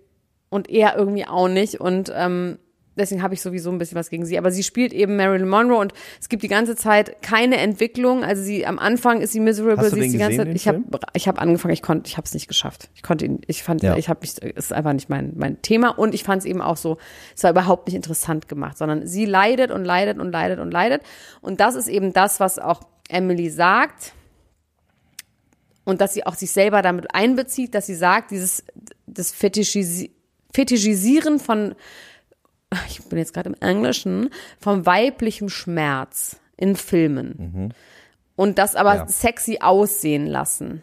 und er irgendwie auch nicht und ähm, deswegen habe ich sowieso ein bisschen was gegen sie. Aber sie spielt eben Marilyn Monroe und es gibt die ganze Zeit keine Entwicklung. Also sie am Anfang ist sie miserable,
Hast du
sie ist
den
die ganze
gesehen,
Zeit. Ich habe ich habe angefangen, ich konnte, ich habe es nicht geschafft. Ich konnte ihn, ich fand,
Ja.
ich habe mich, es ist einfach nicht mein mein Thema und ich fand es eben auch so, es war überhaupt nicht interessant gemacht, sondern sie leidet und leidet und leidet und leidet und das ist eben das, was auch Emily sagt und dass sie auch sich selber damit einbezieht, dass sie sagt, dieses das Fetischisi Fetischisieren von ich bin jetzt gerade im Englischen vom weiblichem Schmerz in Filmen und das aber
Ja.
sexy aussehen lassen.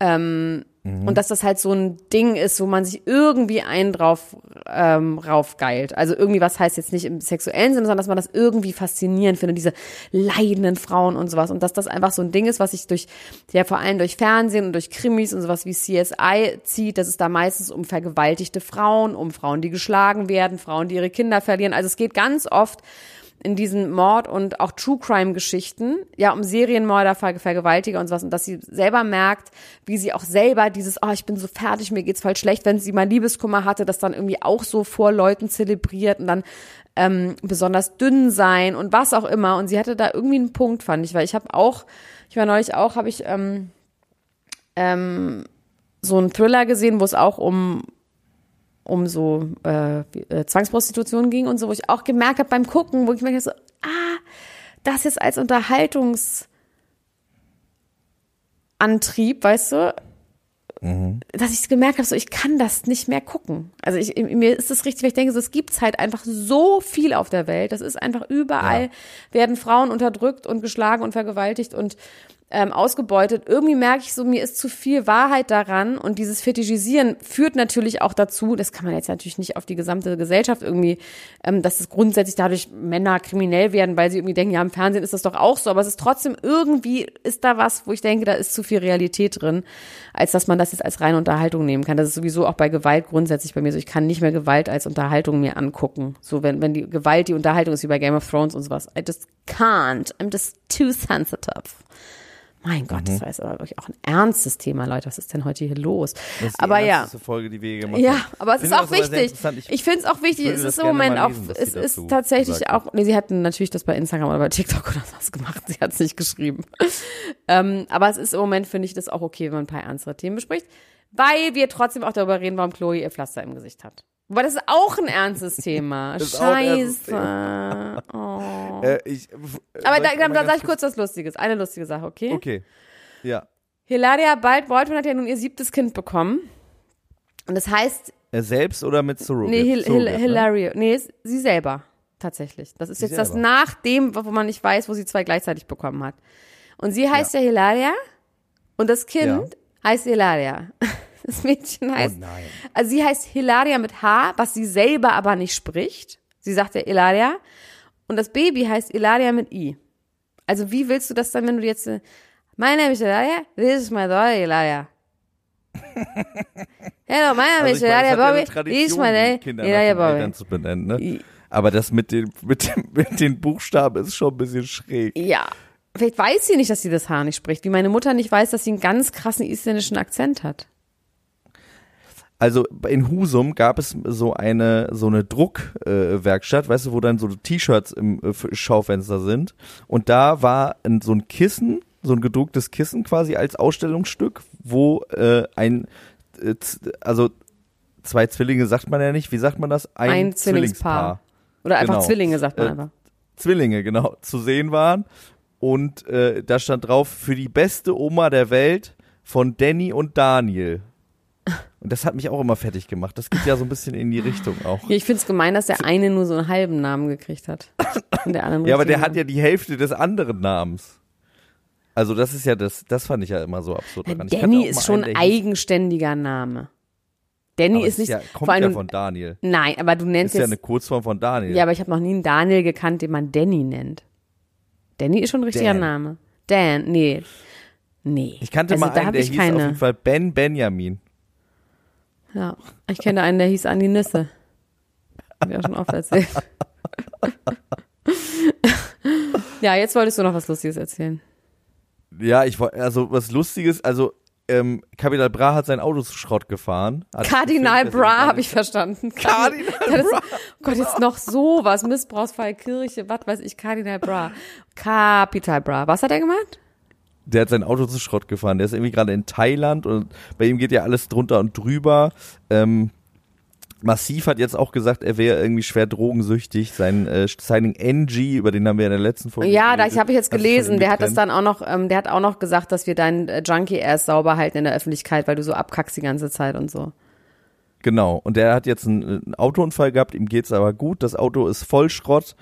Ähm, Und dass das halt so ein Ding ist, wo man sich irgendwie einen drauf ähm, raufgeilt. Also irgendwie, was heißt jetzt nicht im sexuellen Sinne, sondern dass man das irgendwie faszinierend findet, diese leidenden Frauen und sowas. Und dass das einfach so ein Ding ist, was sich durch, ja vor allem durch Fernsehen und durch Krimis und sowas wie CSI zieht, dass es da meistens um vergewaltigte Frauen, um Frauen, die geschlagen werden, Frauen, die ihre Kinder verlieren. Also es geht ganz oft in diesen Mord- und auch True-Crime-Geschichten, ja, um Serienmörder, Ver Vergewaltiger und sowas, und dass sie selber merkt, wie sie auch selber dieses, oh, ich bin so fertig, mir geht's voll schlecht, wenn sie mal Liebeskummer hatte, das dann irgendwie auch so vor Leuten zelebriert und dann ähm, besonders dünn sein und was auch immer. Und sie hatte da irgendwie einen Punkt, fand ich, weil ich habe auch, ich war neulich auch, habe ich ähm, ähm, so einen Thriller gesehen, wo es auch um um so äh, äh, Zwangsprostitution ging und so, wo ich auch gemerkt habe beim Gucken, wo ich mir so, ah, das jetzt als Unterhaltungsantrieb, weißt du, dass ich gemerkt habe, so ich kann das nicht mehr gucken. Also ich, mir ist das richtig, weil ich denke, so, es gibt's halt einfach so viel auf der Welt. Das ist einfach überall werden Frauen unterdrückt und geschlagen und vergewaltigt und ähm, ausgebeutet. Irgendwie merke ich so, mir ist zu viel Wahrheit daran und dieses Fetischisieren führt natürlich auch dazu, das kann man jetzt natürlich nicht auf die gesamte Gesellschaft irgendwie, ähm, dass es grundsätzlich dadurch Männer kriminell werden, weil sie irgendwie denken, ja, im Fernsehen ist das doch auch so, aber es ist trotzdem irgendwie, ist da was, wo ich denke, da ist zu viel Realität drin, als dass man das jetzt als reine Unterhaltung nehmen kann. Das ist sowieso auch bei Gewalt grundsätzlich bei mir so. Ich kann nicht mehr Gewalt als Unterhaltung mir angucken. So, wenn, wenn die Gewalt die Unterhaltung ist, wie bei Game of Thrones und sowas. I just can't. I'm just too sensitive. Mein Gott, das war jetzt aber wirklich auch ein ernstes Thema, Leute. Was ist denn heute hier los?
Das ist die
aber ja.
Folge, die wir gemacht
Ja,
haben.
aber es ist auch wichtig.
Ich-
Ich finde es auch wichtig. Es ist im Moment auch,
lesen,
es ist tatsächlich auch, nee, sie hatten natürlich das bei Instagram oder bei TikTok oder was gemacht. Sie hat es nicht geschrieben. ähm, aber es ist im Moment, finde ich, das auch okay, wenn man ein paar ernstere Themen bespricht. Weil wir trotzdem auch darüber reden, warum Chloe ihr Pflaster im Gesicht hat. Aber das ist auch ein ernstes Thema.
Ein ernstes
Scheiße. Oh.
Äh, ich,
Aber da,
ich
da,
mal
da
ganz
sag ich kurz was Lustiges. Eine lustige Sache, okay?
Okay. Ja.
Hilaria Bald-Baldwin hat ja nun ihr siebtes Kind bekommen. Und das heißt,
Er selbst oder mit Surrogate?
Nee, Hil Hil
Surrogate, ne?
Hilaria. Nee, sie selber. Tatsächlich. Das ist
Sie
jetzt das
selber.
nach dem, wo man nicht weiß, wo sie zwei gleichzeitig bekommen hat. Und sie heißt ja, Hilaria und das Kind heißt Hilaria. Das Mädchen heißt,
Oh nein.
also sie heißt Hilaria mit H, was sie selber aber nicht spricht. Sie sagt ja Hilaria. Und das Baby heißt Hilaria mit I. Also wie willst du das dann, wenn du jetzt, äh, my name is Ilaria, this is my daughter Ilaria. Hello, my name
Also
is
meine,
Ilaria Bobby, this is my name, Ilaria Bobby.
zu benennen, ne? Aber das mit den, mit, dem, mit den Buchstaben ist schon ein bisschen schräg.
Ja. Vielleicht weiß sie nicht, dass sie das Haar nicht spricht, wie meine Mutter nicht weiß, dass sie einen ganz krassen isländischen Akzent hat.
Also in Husum gab es so eine so eine Druckwerkstatt, äh, weißt du, wo dann so T-Shirts im äh, Schaufenster sind. Und da war ein, so ein Kissen, so ein gedrucktes Kissen quasi als Ausstellungsstück, wo äh, ein, äh, also zwei Zwillinge sagt man ja nicht, wie sagt man das?
Ein Zwillingspaar. Oder einfach
Genau.
Zwillinge, sagt man
Äh,
einfach.
Zwillinge, genau, zu sehen waren. Und äh, da stand drauf, für die beste Oma der Welt von Danny und Daniel. Und das hat mich auch immer fertig gemacht. Das geht ja so ein bisschen in die Richtung auch.
Ja, ich find's gemein, dass der eine nur so einen halben Namen gekriegt hat. Und der andere
Ja, aber der hat ja die Hälfte des anderen Namens. Also das ist ja das, das fand ich ja immer so absurd.
Ja,
daran.
Danny ist schon ein eigenständiger Name. Danny
aber
ist
es
nicht,
ja, kommt
vor allem,
ja von Daniel.
nein, aber du nennst
Ist ja
jetzt,
eine Kurzform von Daniel.
ja, aber ich habe noch nie einen Daniel gekannt, den man Danny nennt. Danny ist schon ein richtiger
Dan.
Name. Dan, nee. Nee.
ich kannte
also,
mal einen, der
ich
hieß auf
keine.
jeden Fall Ben Benjamin.
Ja, ich kenne einen, der hieß Andi Nüsse. Hab ich auch schon oft erzählt. ja, jetzt wolltest du noch was Lustiges erzählen.
Ja, ich wollte, also was Lustiges, also ähm, Capital Bra hat sein Auto zu Schrott gefahren.
Kardinal
gefilmt,
Bra habe ich verstanden.
Kardinal
Das ist- Oh Gott, jetzt noch sowas. Missbrauchsfall Kirche, was weiß ich, Kardinal Bra. Kapital Bra. Was hat er gemacht?
Der hat sein Auto zu Schrott gefahren. Der ist irgendwie gerade in Thailand und bei ihm geht ja alles drunter und drüber. Ähm, Massiv hat jetzt auch gesagt, er wäre irgendwie schwer drogensüchtig. Sein äh, Signing NG, über den haben wir in der letzten Folge
Ja, da habe ich jetzt gelesen. Der hat das dann auch noch, ähm, der hat auch noch gesagt, dass wir deinen äh, Junkie erst sauber halten in der Öffentlichkeit, weil du so abkackst die ganze Zeit und so.
Genau. Und der hat jetzt einen, einen Autounfall gehabt, ihm geht's aber gut. Das Auto ist voll Schrott.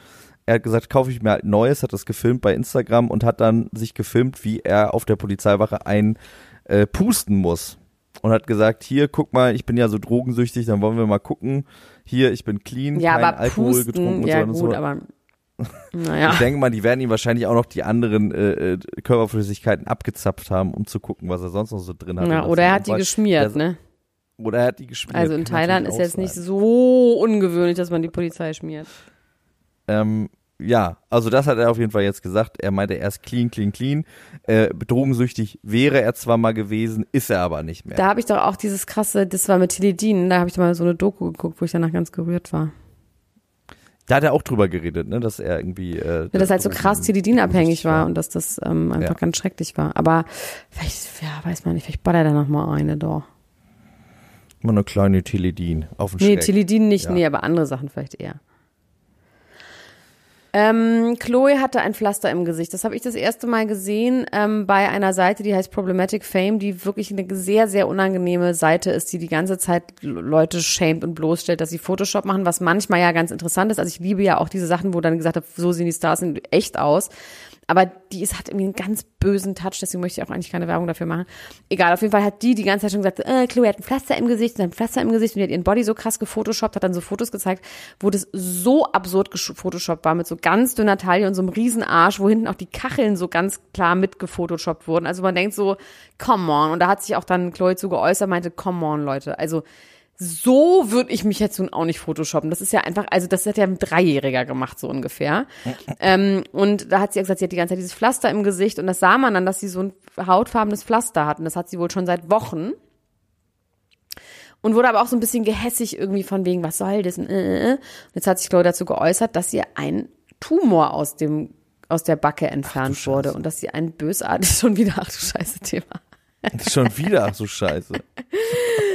Er hat gesagt, kaufe ich mir halt neues, hat das gefilmt bei Instagram und hat dann sich gefilmt, wie er auf der Polizeiwache ein äh, pusten muss. Und hat gesagt, hier, guck mal, ich bin ja so drogensüchtig, dann wollen wir mal gucken. Hier, ich bin clean,
Ja,
kein
aber
Alkohol
pusten,
getrunken und
ja
so und
gut,
so.
aber naja.
Ich denke mal, die werden ihm wahrscheinlich auch noch die anderen äh, äh, Körperflüssigkeiten abgezapft haben, um zu gucken, was er sonst noch so drin hat.
Ja, oder er hat die geschmiert,
der-
ne?
Oder er hat die geschmiert.
Also in Thailand ist jetzt nicht so ungewöhnlich, dass man die Polizei schmiert.
Ähm, ja, also das hat er auf jeden Fall jetzt gesagt. Er meinte, er ist clean, clean, clean. Äh, drogensüchtig wäre er zwar mal gewesen, ist er aber nicht mehr.
Da habe ich doch auch dieses krasse, das war mit Teledin, da habe ich doch mal so eine Doku geguckt, wo ich danach ganz gerührt war.
Da hat er auch drüber geredet, ne, dass er irgendwie. Äh,
Ja, dass halt so krass Teledin-abhängig war und dass das ähm, einfach
Ja.
ganz schrecklich war. Aber vielleicht, ja, weiß man nicht, vielleicht ballert er noch mal eine doch.
Immer eine kleine Teledin auf den
Nee,
Schreck.
Teledin nicht,
Ja.
nee, aber andere Sachen vielleicht eher. Ähm, Chloe hatte ein Pflaster im Gesicht. Das habe ich das erste Mal gesehen ähm, bei einer Seite, die heißt Problematic Fame, die wirklich eine sehr, sehr unangenehme Seite ist, die die ganze Zeit Leute schämt und bloßstellt, dass sie Photoshop machen, was manchmal ja ganz interessant ist. Also ich liebe ja auch diese Sachen, wo dann gesagt wird, so sehen die Stars in echt aus. Aber die ist, hat irgendwie einen ganz bösen Touch, deswegen möchte ich auch eigentlich keine Werbung dafür machen. Egal, auf jeden Fall hat die die ganze Zeit schon gesagt, äh, Chloe hat ein Pflaster im Gesicht und ein Pflaster im Gesicht und die hat ihren Body so krass gefotoshoppt, hat dann so Fotos gezeigt, wo das so absurd gefotoshoppt war, mit so ganz dünner Taille und so einem riesen Arsch, wo hinten auch die Kacheln so ganz klar mit gefotoshoppt wurden. Also man denkt so, come on. Und da hat sich auch dann Chloe zu geäußert, meinte, come on, Leute. Also so würde ich mich jetzt nun auch nicht photoshoppen. Das ist ja einfach, also das hat ja ein Dreijähriger gemacht, so ungefähr. ähm, und da hat sie ja gesagt, sie hat die ganze Zeit dieses Pflaster im Gesicht und das sah man dann, dass sie so ein hautfarbenes Pflaster hat und das hat sie wohl schon seit Wochen. Und wurde aber auch so ein bisschen gehässig irgendwie von wegen, was soll das? Und äh, äh. Und jetzt hat sich Chloe dazu geäußert, dass ihr ein Tumor aus dem aus der Backe entfernt wurde und dass sie ein bösartig schon wieder, ach du scheiße Thema.
Schon wieder so scheiße.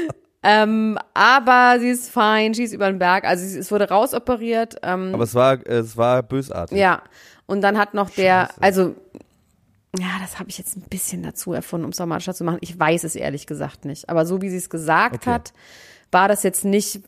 Ähm, aber sie ist fein, sie ist über den Berg. Also sie, es wurde rausoperiert. Ähm,
Aber es war, es war bösartig.
ja. Und dann hat noch der,
Scheiße.
also ja, das habe ich jetzt ein bisschen dazu erfunden, um es dramatischer zu machen. Ich weiß es ehrlich gesagt nicht. Aber so wie sie es gesagt
Okay.
hat, war das jetzt nicht.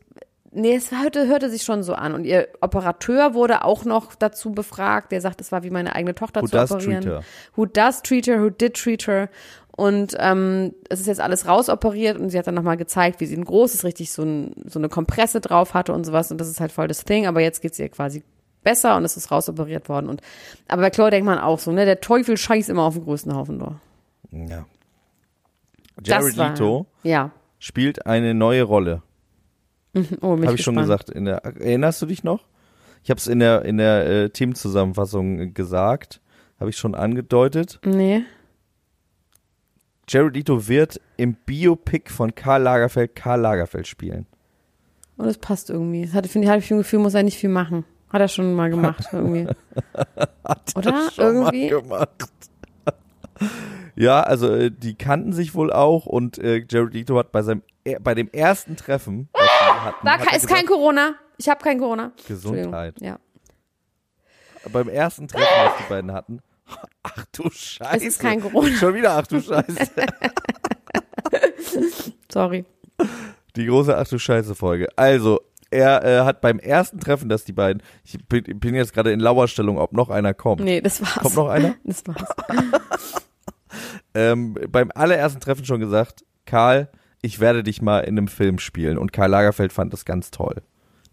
Nee, es hörte, hörte sich schon so an. Und ihr Operateur wurde auch noch dazu befragt. Der sagt, es war wie meine eigene Tochter
Who
zu operieren.
treat her?
Who does treat her, who did treat her. Und ähm, es ist jetzt alles rausoperiert und sie hat dann nochmal gezeigt, wie sie ein großes, richtig so, ein, so eine Kompresse drauf hatte und sowas. Und das ist halt voll das Ding. Aber jetzt geht's ihr quasi besser und es ist rausoperiert worden. Und, aber bei Chloe denkt man auch so, ne, der Teufel scheißt immer auf den größten Haufen da.
Ja. Jared
Das war-
Leto
Ja.
spielt eine neue Rolle.
Oh, mich
Habe ich schon gesagt. In der, erinnerst du dich noch? Ich habe es in der, in der äh, Teamzusammenfassung gesagt. Habe ich schon angedeutet.
Nee.
Jared Leto wird im Biopic von Karl Lagerfeld Karl Lagerfeld spielen.
Und das passt irgendwie. Das hatte, finde ich, hatte ich ein Gefühl, muss er nicht viel machen. Hat er schon mal gemacht, irgendwie. Oder?
Schon mal
Irgendwie.
gemacht. ja, also äh, die kannten sich wohl auch und äh, Jared Leto hat bei seinem äh, bei dem ersten Treffen, sie hatten,
Da
hat er
ist kein
gesagt,
Corona. Ich habe kein Corona.
Gesundheit.
Ja.
beim ersten Treffen, was die beiden hatten. Ach du Scheiße.
Es ist kein Corona.
Schon wieder ach du Scheiße.
Sorry.
Die große Ach du Scheiße Folge. Also, er äh, hat beim ersten Treffen, dass die beiden, ich bin, bin jetzt gerade in Lauerstellung, ob noch einer kommt.
Nee, das war's.
Kommt noch einer?
Das war's.
ähm, beim allerersten Treffen schon gesagt, Karl, ich werde dich mal in einem Film spielen. Und Karl Lagerfeld fand das ganz toll,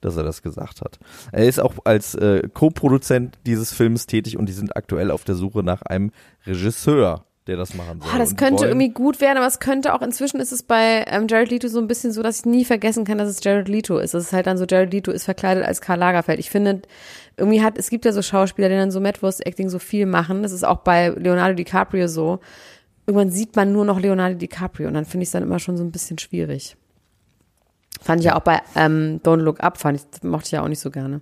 dass er das gesagt hat. Er ist auch als äh, Co-Produzent dieses Films tätig und die sind aktuell auf der Suche nach einem Regisseur, der das machen soll.
Boah, das könnte
wollen-
irgendwie gut werden, aber es könnte auch, inzwischen ist es bei ähm, Jared Leto so ein bisschen so, dass ich nie vergessen kann, dass es Jared Leto ist. Es ist halt dann so, Jared Leto ist verkleidet als Karl Lagerfeld. Ich finde, irgendwie hat, es gibt ja so Schauspieler, die dann so Madwurst-Acting so viel machen. Das ist auch bei Leonardo DiCaprio so. Irgendwann sieht man nur noch Leonardo DiCaprio und dann finde ich es dann immer schon so ein bisschen schwierig. Fand ich ja auch bei ähm, Don't Look Up, fand ich, mochte ich ja auch nicht so gerne.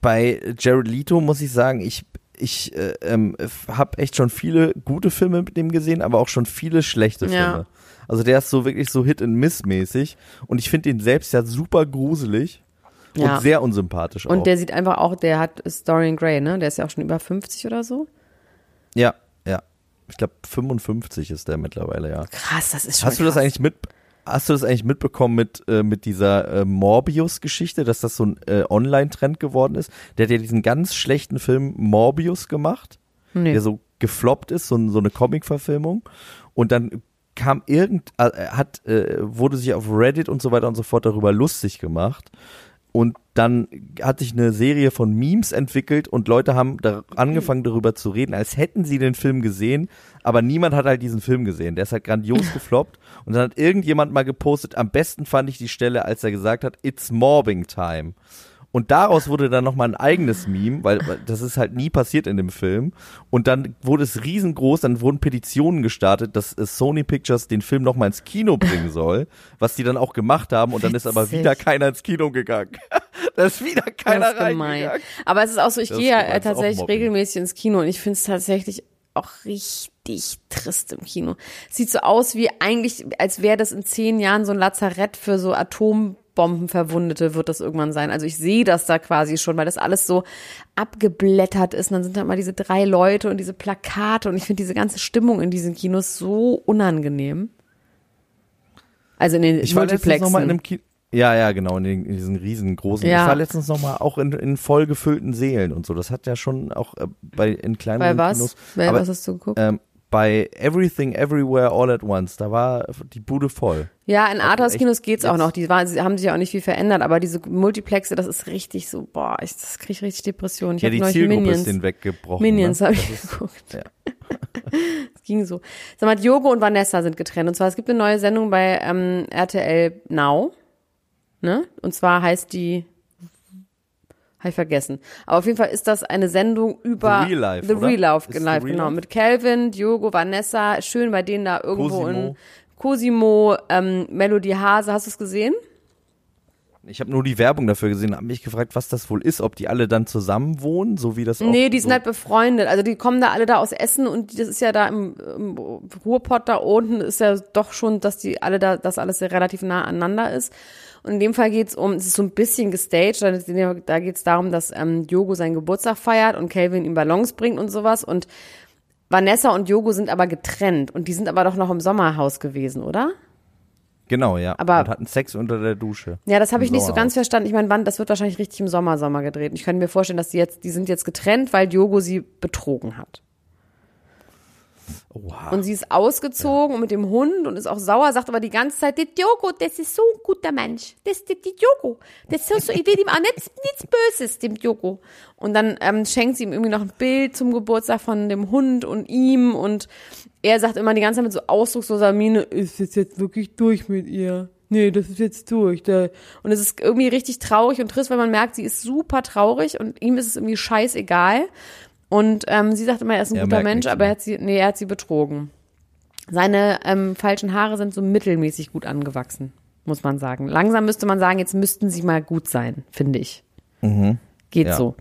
bei Jared Leto muss ich sagen, ich ich äh, ähm, habe echt schon viele gute Filme mit dem gesehen, aber auch schon viele schlechte Filme.
Ja.
Also der ist so wirklich so Hit and Miss mäßig und ich finde ihn selbst ja super gruselig
Ja.
und sehr unsympathisch auch.
Und der sieht einfach auch, der hat Dorian Gray, ne? Der ist ja auch schon über 50 oder so.
ja, ja. Ich glaube 55 ist der mittlerweile, ja.
Krass, das ist schon
Hast du das
krass.
eigentlich mit Hast du das eigentlich mitbekommen mit, äh, mit dieser äh, Morbius-Geschichte, dass das so ein äh, Online-Trend geworden ist? Der hat ja diesen ganz schlechten Film Morbius gemacht.
Nee.
der so gefloppt ist, so, so eine Comic-Verfilmung. Und dann kam irgend, äh, hat, äh, wurde sich auf Reddit und so weiter und so fort darüber lustig gemacht. Und dann hat sich eine Serie von Memes entwickelt und Leute haben da angefangen darüber zu reden, als hätten sie den Film gesehen, aber niemand hat halt diesen Film gesehen. Der ist halt grandios gefloppt. Und dann hat irgendjemand mal gepostet, am besten fand ich die Stelle, als er gesagt hat, it's mobbing time. Und daraus wurde dann nochmal ein eigenes Meme, weil weil das ist halt nie passiert in dem Film. Und dann wurde es riesengroß, dann wurden Petitionen gestartet, dass Sony Pictures den Film nochmal ins Kino bringen soll, was die dann auch gemacht haben. Und dann ist aber wieder keiner ins Kino gegangen. da ist wieder keiner reingegangen.
Aber es ist auch so, ich
Das
gehe ja äh, tatsächlich regelmäßig ins Kino und ich finde es tatsächlich auch richtig trist im Kino. Sieht so aus wie eigentlich, als wäre das in zehn Jahren so ein Lazarett für so Atombombenverwundete wird das irgendwann sein. Also ich sehe das da quasi schon, weil das alles so abgeblättert ist. Und dann sind da mal diese drei Leute und diese Plakate und ich finde diese ganze Stimmung in diesen Kinos so unangenehm. Also in den
Ich war letztens noch mal in
Multiplexen.
einem. Ja, ja, genau, in, den, in diesen riesengroßen.
Ja.
Ich war letztens noch mal auch in, in voll gefüllten Seelen und so. Das hat ja schon auch äh, bei in
Bei
kleineren
was?
Kinos.
Bei
aber,
was hast du geguckt?
ähm, bei Everything Everywhere All at Once, da war die Bude voll.
Ja, in Arthouse-Kinos
echt
geht's auch noch. Die waren, sie haben sich auch nicht viel verändert, aber diese Multiplexe, das ist richtig so, boah, ich, das kriege ich richtig Depressionen. Ich
ja, die Zielgruppe
Minions,
ist den weggebrochen.
Minions
ne?
habe ich
ist-
geguckt.
ja.
Es ging so. Sag mal, Diogo und Vanessa sind getrennt. Und zwar, es gibt eine neue Sendung bei ähm, RTL Now. Ne? Und zwar heißt die, habe ich vergessen. Aber auf jeden Fall ist das eine Sendung über
The Real Life,
The? Real Life,
Ist The
Life genau.
Life?
Mit Calvin, Diogo, Vanessa, schön bei denen da irgendwo
Cosimo.
in Cosimo, ähm, Melody Hase. Hast du es gesehen?
Ich habe nur die Werbung dafür gesehen, habe mich gefragt, was das wohl ist, ob die alle dann zusammen wohnen, so wie das auch
Nee, die sind
so
halt befreundet. Also die kommen da alle da aus Essen und das ist ja da im, im Ruhrpott da unten ist ja doch schon, dass die alle da, dass alles sehr relativ nah aneinander ist. Und in dem Fall geht's um, es ist so ein bisschen gestaged, da, da geht's darum, dass ähm, Diogo seinen Geburtstag feiert und Calvin ihm Ballons bringt und sowas. Und Vanessa und Diogo sind aber getrennt und die sind aber doch noch im Sommerhaus gewesen, oder?
Genau, ja.
Aber-
und hatten Sex unter der Dusche.
Ja, das habe ich nicht so ganz verstanden. Ich meine, wann, das wird wahrscheinlich richtig im Sommer, Sommer gedreht. Ich kann mir vorstellen, dass die jetzt, die sind jetzt getrennt, weil Diogo sie betrogen hat.
Wow.
Und sie ist ausgezogen und mit dem Hund und ist auch sauer, sagt aber die ganze Zeit, der Diogo, das ist so ein guter Mensch. Das ist der Diogo. Das ist so, so, ich will ihm auch nichts, nichts Böses, dem Diogo. Und dann ähm, schenkt sie ihm irgendwie noch ein Bild zum Geburtstag von dem Hund und ihm und er sagt immer die ganze Zeit mit so ausdrucksloser Miene, ist es jetzt wirklich durch mit ihr? Nee, das ist jetzt durch. Da. Und es ist irgendwie richtig traurig und trist, weil man merkt, sie ist super traurig und ihm ist es irgendwie scheißegal. Und ähm, sie sagt immer, er ist ein
Er
guter Mensch, aber er hat sie, nee, er hat sie betrogen. Seine ähm, falschen Haare sind so mittelmäßig gut angewachsen, muss man sagen. Langsam müsste man sagen, jetzt müssten sie mal gut sein, finde ich. Geht
Ja.
so.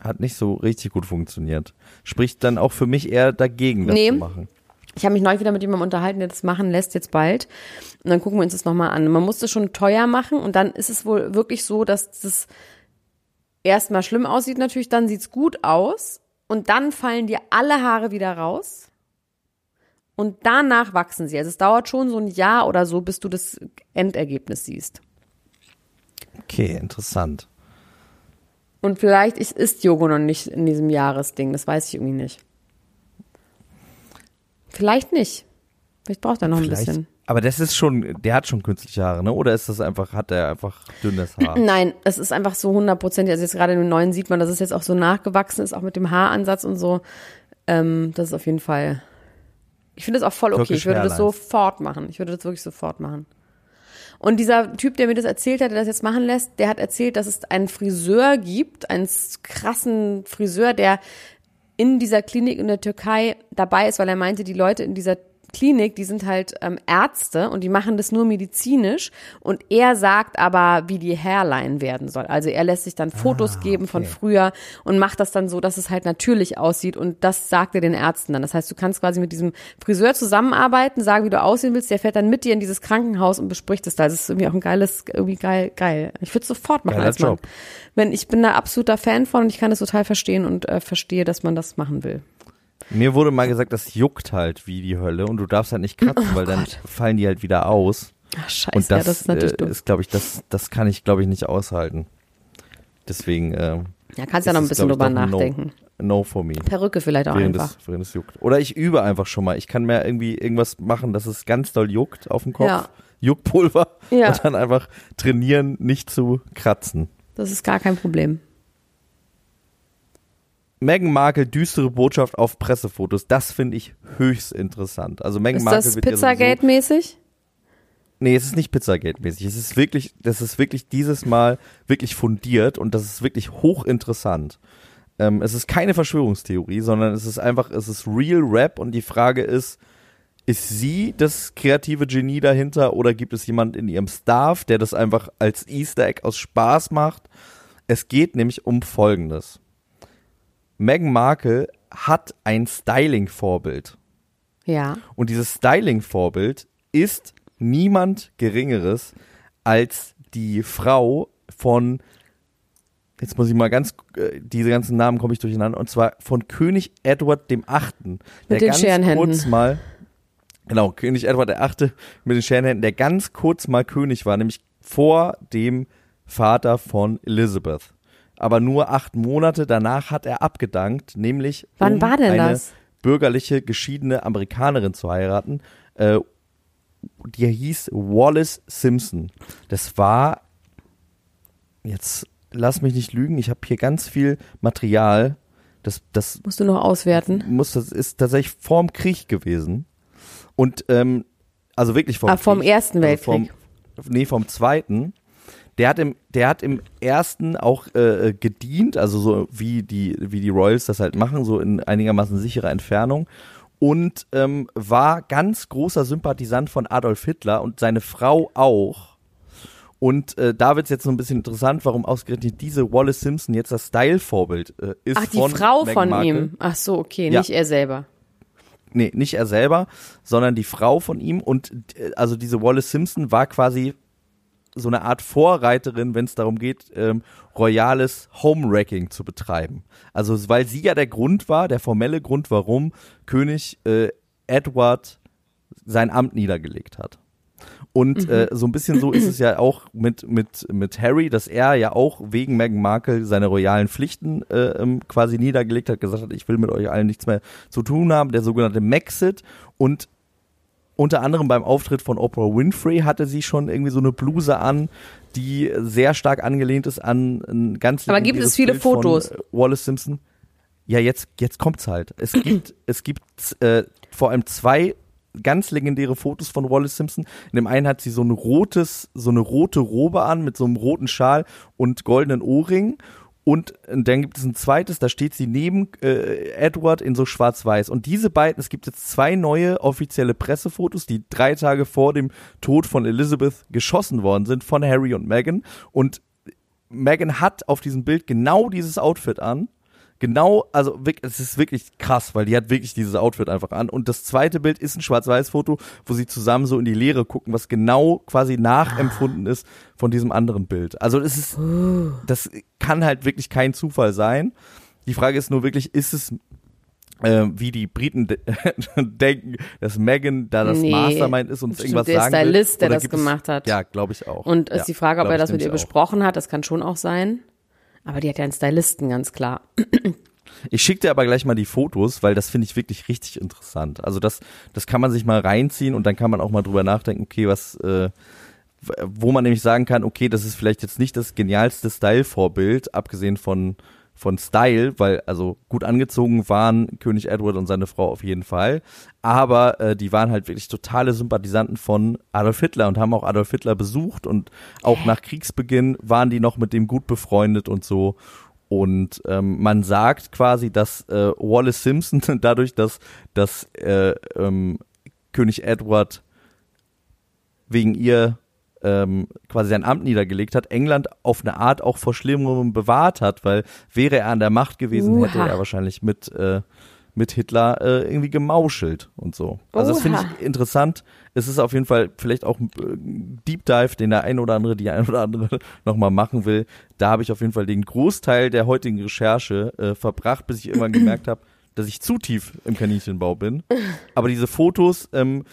Hat nicht so richtig gut funktioniert. Spricht dann auch für mich eher dagegen, das
Nee.
zu machen.
Ich habe mich neulich wieder mit jemandem unterhalten, der das machen lässt jetzt bald. Und dann gucken wir uns das nochmal an. Man muss das schon teuer machen und dann ist es wohl wirklich so, dass das erstmal schlimm aussieht natürlich, dann sieht's gut aus und dann fallen dir alle Haare wieder raus und danach wachsen sie. Also es dauert schon so ein Jahr oder so, bis du das Endergebnis siehst.
Okay, interessant.
Und vielleicht ist, ist Jogo noch nicht in diesem Jahresding, das weiß ich irgendwie nicht. Vielleicht nicht. Vielleicht braucht er noch ein
Vielleicht.
bisschen.
Aber das ist schon, der hat schon künstliche Haare, ne? Oder ist das einfach, hat er einfach dünnes Haar?
Nein, es ist einfach so hundertprozentig. Also jetzt gerade in dem neuen sieht man, dass es jetzt auch so nachgewachsen ist, auch mit dem Haaransatz und so. Ähm, das ist auf jeden Fall. Ich finde das auch voll okay.
Türkisch
Ich würde das
Hairlines.
sofort machen. Ich würde das wirklich sofort machen. Und dieser Typ, der mir das erzählt hat, der das jetzt machen lässt, der hat erzählt, dass es einen Friseur gibt, einen krassen Friseur, der in dieser Klinik in der Türkei dabei ist, weil er meinte, die Leute in dieser Klinik, die sind halt ähm, Ärzte und die machen das nur medizinisch und er sagt aber, wie die Hairline werden soll. Also er lässt sich dann Fotos geben von früher und macht das dann so, dass es halt natürlich aussieht und das sagt er den Ärzten dann. Das heißt, du kannst quasi mit diesem Friseur zusammenarbeiten, sagen, wie du aussehen willst, der fährt dann mit dir in dieses Krankenhaus und bespricht es da. Das ist irgendwie auch ein geiles, irgendwie geil, geil. Ich würde es sofort machen
Geiler
als Mann.
Job.
Wenn ich bin da absoluter Fan von und ich kann das total verstehen und äh, verstehe, dass man das machen will.
Mir wurde mal gesagt, das juckt halt wie die Hölle und du darfst halt nicht kratzen, weil dann
Gott.
fallen die halt wieder aus.
Ach, scheiße,
Und das,
ja, das ist natürlich
äh,
dumm.
ist, glaube ich, das, das kann ich, glaube ich, nicht aushalten. Deswegen. Äh,
Ja, kannst ja noch ein bisschen drüber
ein no.
nachdenken.
No for me.
Perücke vielleicht auch
Während
einfach.
es, während es juckt. Oder ich übe einfach schon mal. Ich kann mir irgendwie irgendwas machen, dass es ganz doll juckt auf dem Kopf.
Ja.
Juckpulver.
Ja.
Und dann einfach trainieren, nicht zu kratzen.
Das ist gar kein Problem.
Meghan Markle düstere Botschaft auf Pressefotos. Das finde ich höchst interessant. Also Meghan
Ist
Markle
das
wird sowieso-
Pizzagate-mäßig?
Nee, es ist nicht Pizzagate-mäßig. Es ist wirklich, das ist wirklich dieses Mal wirklich fundiert und das ist wirklich hochinteressant. Ähm, es ist keine Verschwörungstheorie, sondern es ist einfach, es ist Real Rap und die Frage ist, ist sie das kreative Genie dahinter oder gibt es jemand in ihrem Staff, der das einfach als Easter Egg aus Spaß macht? Es geht nämlich um Folgendes. Meghan Markle hat ein Styling-Vorbild.
Ja.
Und dieses Styling-Vorbild ist niemand Geringeres als die Frau von, jetzt muss ich mal ganz, äh, diese ganzen Namen komme ich durcheinander, und zwar von König Edward dem Achten. Der
den
ganz
Scherenhänden.
kurz mal, genau, König Edward der Achte mit den Scherenhänden, der ganz kurz mal König war, nämlich vor dem Vater von Elizabeth. Aber nur acht Monate danach hat er abgedankt, nämlich
Wann
um
war denn
eine
das?
bürgerliche, geschiedene Amerikanerin zu heiraten. Äh, die hieß Wallace Simpson. Das war, jetzt lass mich nicht lügen, ich habe hier ganz viel Material. Das, das
Musst du noch auswerten.
muss, das ist tatsächlich vorm Krieg gewesen. Und, ähm, also wirklich vom
Ah, vom
Krieg.
Ersten
Also vom,
Weltkrieg.
nee, vom Zweiten. Der hat im, der hat im ersten auch äh, gedient, also so wie die, wie die Royals das halt machen, so in einigermaßen sicherer Entfernung. Und ähm, war ganz großer Sympathisant von Adolf Hitler und seine Frau auch. Und äh, da wird es jetzt so ein bisschen interessant, warum ausgerechnet diese Wallace Simpson jetzt das Style-Vorbild äh, ist.
Ach, die
von
Frau
Meghan
von
Markle.
ihm. Ach so, okay,
Ja.
nicht er selber.
Nee, nicht er selber, sondern die Frau von ihm. Und äh, also diese Wallace Simpson war quasi so eine Art Vorreiterin, wenn es darum geht, ähm, royales Homewrecking zu betreiben. Also weil sie ja der Grund war, der formelle Grund, warum König äh, Edward sein Amt niedergelegt hat. Und äh, so ein bisschen so ist es ja auch mit, mit, mit Harry, dass er ja auch wegen Meghan Markle seine royalen Pflichten äh, ähm, quasi niedergelegt hat, gesagt hat, ich will mit euch allen nichts mehr zu tun haben, der sogenannte Maxit. Und unter anderem beim Auftritt von Oprah Winfrey hatte sie schon irgendwie so eine Bluse an, die sehr stark angelehnt ist an ein ganz
Aber gibt es viele
Bild
Fotos?
Von, äh, Wallace Simpson. Ja, jetzt jetzt kommt's halt. Es gibt es gibt äh, vor allem zwei ganz legendäre Fotos von Wallace Simpson. In dem einen hat sie so ein rotes so eine rote Robe an mit so einem roten Schal und goldenen Ohrring und dann gibt es ein zweites, da steht sie neben äh, Edward in so schwarz-weiß. Und diese beiden, es gibt jetzt zwei neue offizielle Pressefotos, die drei Tage vor dem Tod von Elizabeth geschossen worden sind von Harry und Meghan. Und Meghan hat auf diesem Bild genau dieses Outfit an. Genau, also es ist wirklich krass, weil die hat wirklich dieses Outfit einfach an. Und das zweite Bild ist ein Schwarz-Weiß-Foto, wo sie zusammen so in die Leere gucken, was genau quasi nachempfunden ist von diesem anderen Bild. Also es ist, das kann halt wirklich kein Zufall sein. Die Frage ist nur wirklich, ist es äh, wie die Briten de denken, dass Megan da das
Nee,
Mastermind ist und irgendwas
der
sagen will.
Stylist, der
Oder
das
es-
gemacht hat.
Ja, glaube ich auch.
Und ist
ja,
die Frage, ob er das mit ihr
auch.
besprochen hat, das kann schon auch sein. Aber die hat ja einen Stylisten, ganz klar.
Ich schicke dir aber gleich mal die Fotos, weil das finde ich wirklich richtig interessant. Also das, das kann man sich mal reinziehen und dann kann man auch mal drüber nachdenken, okay, was, äh, wo man nämlich sagen kann, okay, das ist vielleicht jetzt nicht das genialste Style-Vorbild, abgesehen von von Style, weil also gut angezogen waren König Edward und seine Frau auf jeden Fall, aber äh, die waren halt wirklich totale Sympathisanten von Adolf Hitler und haben auch Adolf Hitler besucht und auch nach Kriegsbeginn waren die noch mit dem gut befreundet und so. Und ähm, man sagt quasi, dass äh, Wallace Simpson dadurch, dass, dass äh, ähm, König Edward wegen ihr ähm, quasi sein Amt niedergelegt hat, England auf eine Art auch vor Schlimmerem bewahrt hat, weil wäre er an der Macht gewesen, hätte
Uha.
er wahrscheinlich mit, äh, mit Hitler äh, irgendwie gemauschelt und so. Also das finde ich interessant. Es ist auf jeden Fall vielleicht auch ein äh, Deep Dive, den der ein oder andere, die ein oder andere nochmal machen will. Da habe ich auf jeden Fall den Großteil der heutigen Recherche äh, verbracht, bis ich irgendwann gemerkt habe, dass ich zu tief im Kaninchenbau bin. Aber diese Fotos, ähm,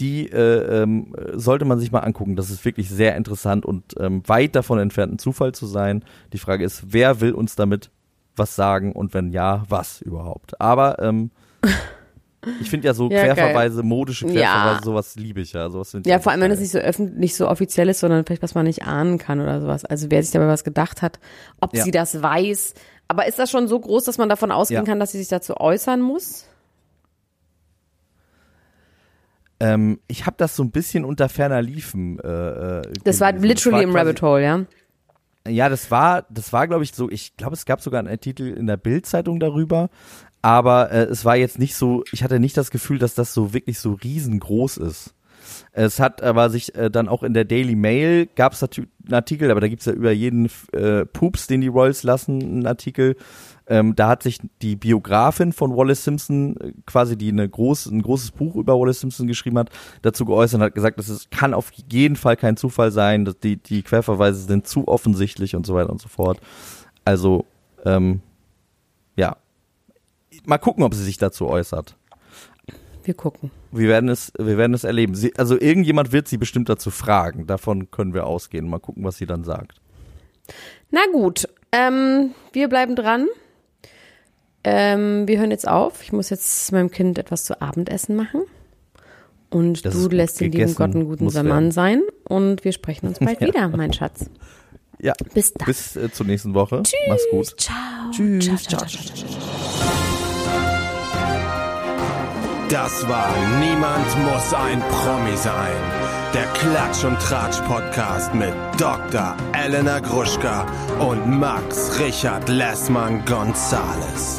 die äh, ähm, sollte man sich mal angucken. Das ist wirklich sehr interessant und ähm, weit davon entfernt, ein Zufall zu sein. Die Frage ist, wer will uns damit was sagen und wenn ja, was überhaupt? Aber ähm, ich finde ja so
Ja, geil.
Querverweise, modische
Ja.
Querverweise, sowas liebe ich ja. Sowas
Ja, vor allem, wenn es
geil.
nicht so öffentlich, nicht so offiziell ist, sondern vielleicht was man nicht ahnen kann oder sowas. Also wer sich dabei was gedacht hat, ob
Ja.
sie das weiß. Aber ist das schon so groß, dass man davon ausgehen
Ja.
kann, dass sie sich dazu äußern muss?
Ähm, ich habe das so ein bisschen unter ferner Liefen. Äh, äh,
Das war literally im
quasi-
Rabbit Hole, ja?
Ja, das war, das war, glaube ich, so, ich glaube, es gab sogar einen Artikel in der Bild-Zeitung darüber, aber äh, es war jetzt nicht so, ich hatte nicht das Gefühl, dass das so wirklich so riesengroß ist. Es hat aber sich äh, dann auch in der Daily Mail gab es einen Artikel, aber da gibt's ja über jeden äh, Pups, den die Royals lassen, einen Artikel. Ähm, da hat sich die Biografin von Wallace Simpson, äh, quasi die eine groß, ein großes Buch über Wallace Simpson geschrieben hat, dazu geäußert und hat gesagt, dass es kann auf jeden Fall kein Zufall sein, dass die, die Querverweise sind zu offensichtlich und so weiter und so fort. Also, ähm, ja. Mal gucken, ob sie sich dazu äußert.
Wir gucken.
Wir werden es, wir werden es erleben. Sie, also irgendjemand wird sie bestimmt dazu fragen. Davon können wir ausgehen. Mal gucken, was sie dann sagt.
Na gut, ähm, wir bleiben dran. Ähm, wir hören jetzt auf. Ich muss jetzt meinem Kind etwas zu Abendessen machen. Und
Das
du lässt den lieben Gott einen guten Mann sein. Und wir sprechen uns bald wieder, mein Schatz.
Ja.
Bis dann.
Bis äh, zur nächsten Woche. Mach's gut.
Ciao.
Tschüss.
Ciao, ciao, ciao, ciao, ciao.
Das war Niemand muss ein Promi sein. Der Klatsch und Tratsch Podcast mit Dr. Elena Gruschka und Max Richard Lessmann Gonzales.